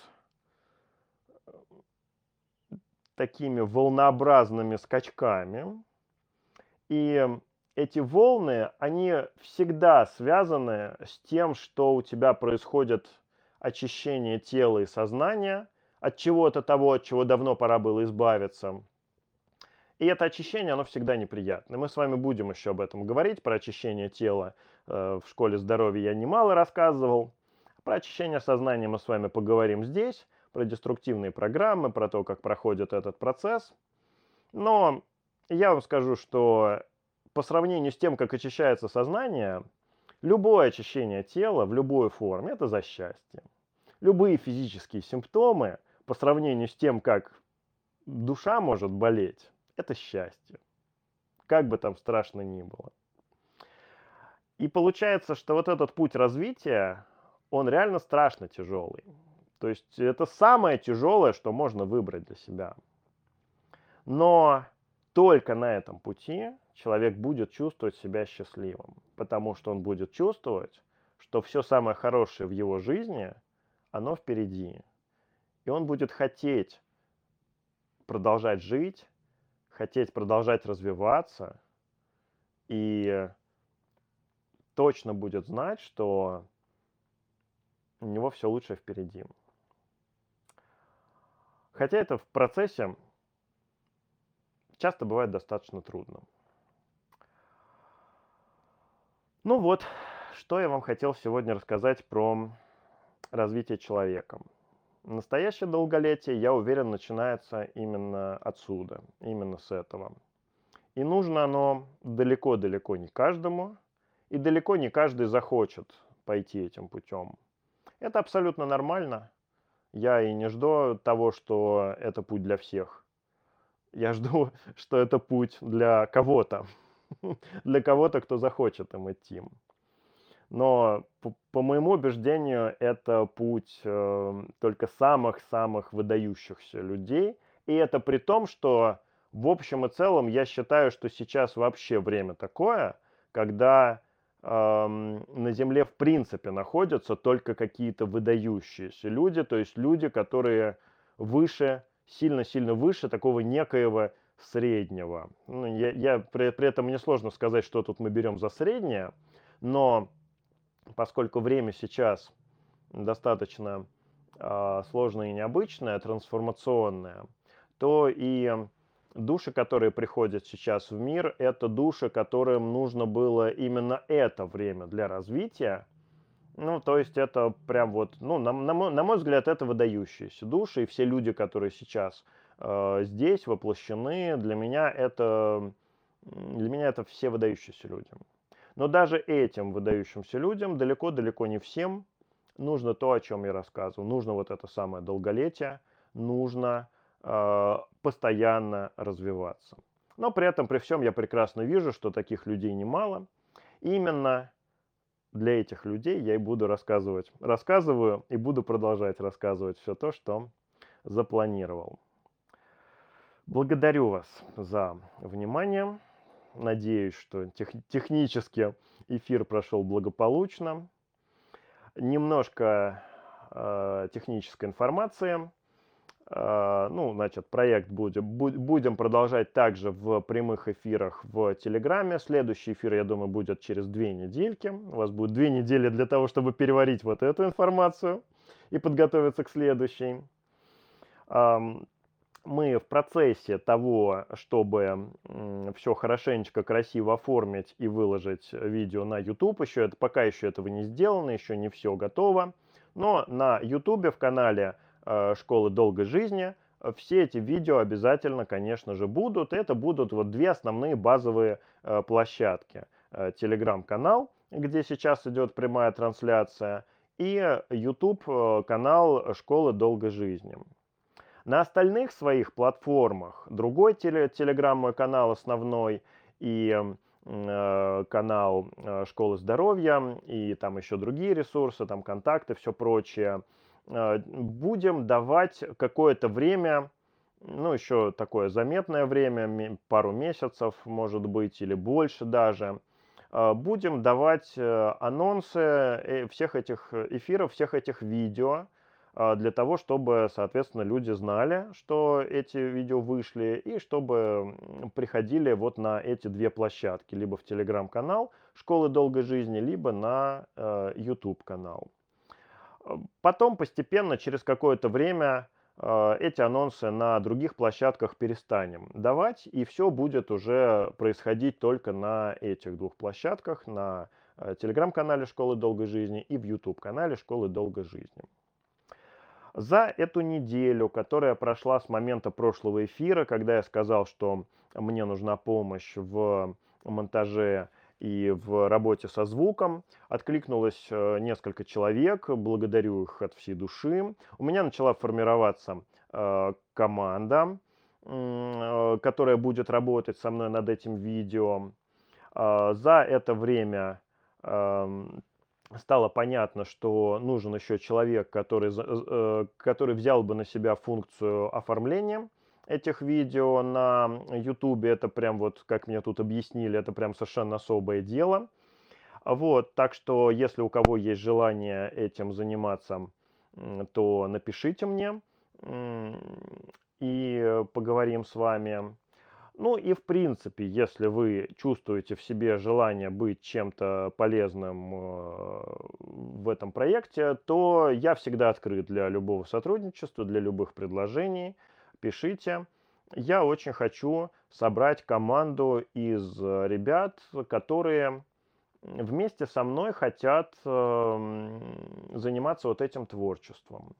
такими волнообразными скачками. И эти волны, они всегда связаны с тем, что у тебя происходит очищение тела и сознания от чего-то того, от чего давно пора было избавиться. И это очищение, оно всегда неприятно. Мы с вами будем еще об этом говорить, про очищение тела. Э, в школе здоровья я немало рассказывал. Про очищение сознания мы с вами поговорим здесь, про деструктивные программы, про то, как проходит этот процесс. Но я вам скажу, что по сравнению с тем, как очищается сознание, любое очищение тела в любой форме – это за счастье. Любые физические симптомы по сравнению с тем, как душа может болеть, это счастье. Как бы там страшно ни было. И получается, что вот этот путь развития, он реально страшно тяжелый. То есть это самое тяжелое, что можно выбрать для себя. Но только на этом пути человек будет чувствовать себя счастливым, потому что он будет чувствовать, что все самое хорошее в его жизни, оно впереди. И он будет хотеть продолжать жить, хотеть продолжать развиваться и точно будет знать, что у него все лучше впереди. Хотя это в процессе часто бывает достаточно трудно. Ну вот, что я вам хотел сегодня рассказать про развитие человека. Настоящее долголетие, я уверен, начинается именно отсюда, именно с этого. И нужно оно далеко-далеко не каждому, и далеко не каждый захочет пойти этим путем. Это абсолютно нормально. Я и не жду того, что это путь для всех. Я жду, что это путь для кого-то. Для кого-то, кто захочет им идти. Но по, по моему убеждению, это путь э, только самых-самых выдающихся людей. И это при том, что в общем и целом я считаю, что сейчас вообще время такое, когда на Земле в принципе находятся только какие-то выдающиеся люди, то есть люди, которые выше, сильно-сильно выше такого некоего среднего. Ну, я, я при, при этом мне сложно сказать, что тут мы берем за среднее, но поскольку время сейчас достаточно э, сложное и необычное, трансформационное, то и души, которые приходят сейчас в мир, это души, которым нужно было именно это время для развития. Ну, то есть это прям вот, ну, на, на, мой, на мой взгляд, это выдающиеся души, и все люди, которые сейчас э, здесь воплощены, для меня это, для меня это все выдающиеся люди. Но даже этим выдающимся людям, далеко-далеко не всем, нужно то, о чем я рассказывал. Нужно вот это самое долголетие, нужно э, постоянно развиваться. Но при этом, при всем, я прекрасно вижу, что таких людей немало. Именно для этих людей я и буду рассказывать. Рассказываю и буду продолжать рассказывать все то, что запланировал. Благодарю вас за внимание. Надеюсь, что тех, технически эфир прошел благополучно. Немножко э, технической информации. Э, ну, значит, проект будем, будем продолжать также в прямых эфирах в Телеграме. Следующий эфир, я думаю, будет через две недельки. У вас будет две недели для того, чтобы переварить вот эту информацию и подготовиться к следующей мы в процессе того, чтобы все хорошенечко, красиво оформить и выложить видео на YouTube, еще это, пока еще этого не сделано, еще не все готово, но на YouTube в канале Школы долгой жизни все эти видео обязательно, конечно же, будут. Это будут вот две основные базовые э, площадки. Э, телеграм-канал, где сейчас идет прямая трансляция, и YouTube канал Школы долгой жизни. На остальных своих платформах, другой теле, телеграм мой канал основной и э, канал э, Школы здоровья и там еще другие ресурсы, там контакты, все прочее, э, будем давать какое-то время, ну еще такое заметное время, пару месяцев может быть или больше даже, э, будем давать э, анонсы э, всех этих эфиров, всех этих видео, а, для того, чтобы, соответственно, люди знали, что эти видео вышли, и чтобы приходили вот на эти две площадки, либо в телеграм-канал Школы долгой жизни, либо на э, YouTube канал. Потом постепенно, через какое-то время, э, эти анонсы на других площадках перестанем давать, и все будет уже происходить только на этих двух площадках, на э, телеграм-канале «Школы долгой жизни» и в YouTube-канале «Школы долгой жизни». За эту неделю, которая прошла с момента прошлого эфира, когда я сказал, что мне нужна помощь в монтаже и в работе со звуком. Откликнулось э, несколько человек, благодарю их от всей души. У меня начала формироваться э, команда, э, которая будет работать со мной над этим видео. За это время эм, стало понятно, что нужен еще человек, который, который взял бы на себя функцию оформления этих видео на YouTube. Это прям вот, как мне тут объяснили, это прям совершенно особое дело. Вот, так что, если у кого есть желание этим заниматься, то напишите мне и поговорим с вами. Ну и в принципе, если вы чувствуете в себе желание быть чем-то полезным э, в этом проекте, то я всегда открыт для любого сотрудничества, для любых предложений пишите. Я очень хочу собрать команду из э, ребят, которые вместе со мной хотят эм, заниматься вот этим творчеством.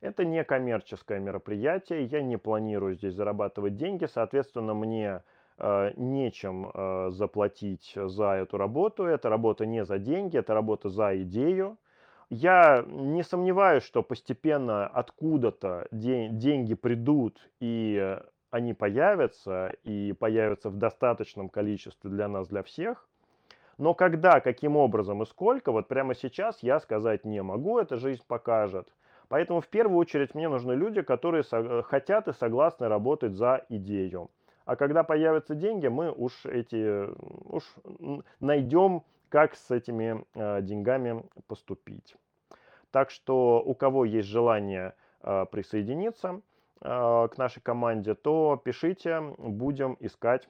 Это не коммерческое мероприятие, я не планирую здесь зарабатывать деньги, соответственно, мне э, нечем э, заплатить за эту работу. Эта работа не за деньги, это работа за идею. Я не сомневаюсь, что постепенно откуда-то деньги придут и они появятся, и появятся в достаточном количестве для нас, для всех. Но когда, каким образом и сколько, вот прямо сейчас я сказать не могу, эта жизнь покажет. Поэтому в первую очередь мне нужны люди, которые хотят и согласны работать за идею. А когда появятся деньги, мы уж эти уж найдем как с этими э, деньгами поступить. Так что у кого есть желание э, присоединиться э, к нашей команде, то пишите, будем искать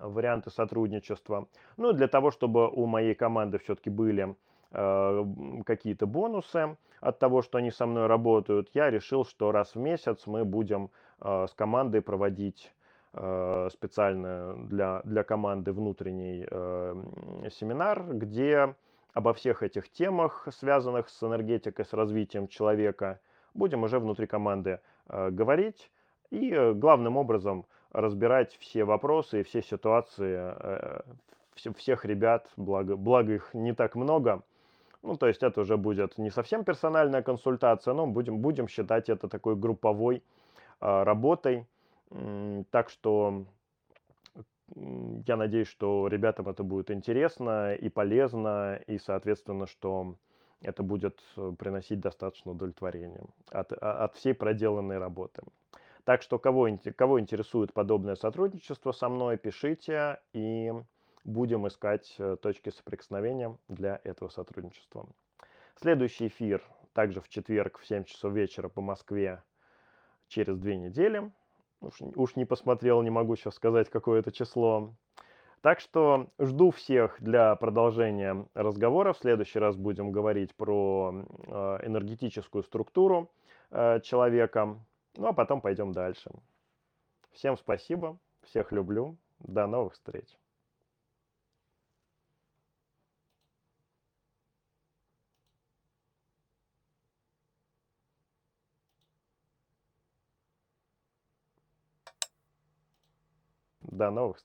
варианты сотрудничества. Ну, для того, чтобы у моей команды все-таки были э, какие-то бонусы от того, что они со мной работают, я решил, что раз в месяц мы будем с командой проводить Э, специально для, для команды внутренний семинар, где обо всех этих темах, связанных с энергетикой, с развитием человека, будем уже внутри команды э, говорить и э, главным образом разбирать все вопросы и все ситуации э, всех ребят, благо, благо их не так много. Ну, то есть это уже будет не совсем персональная консультация, но будем, будем считать это такой групповой э, работой, так что я надеюсь, что ребятам это будет интересно и полезно, и, соответственно, что это будет э, приносить достаточно удовлетворения от, а, от всей проделанной работы. Так что кого, кого интересует подобное сотрудничество со мной, пишите, и будем искать э, точки соприкосновения для этого сотрудничества. Следующий эфир также в четверг в 7 часов вечера по Москве через две недели. Уж, уж не посмотрел, не могу сейчас сказать, какое это число. Так что жду всех для продолжения разговора. В следующий раз будем говорить про э, энергетическую структуру э, человека. Ну а потом пойдем дальше. Всем спасибо, всех люблю. До новых встреч. До новых встреч.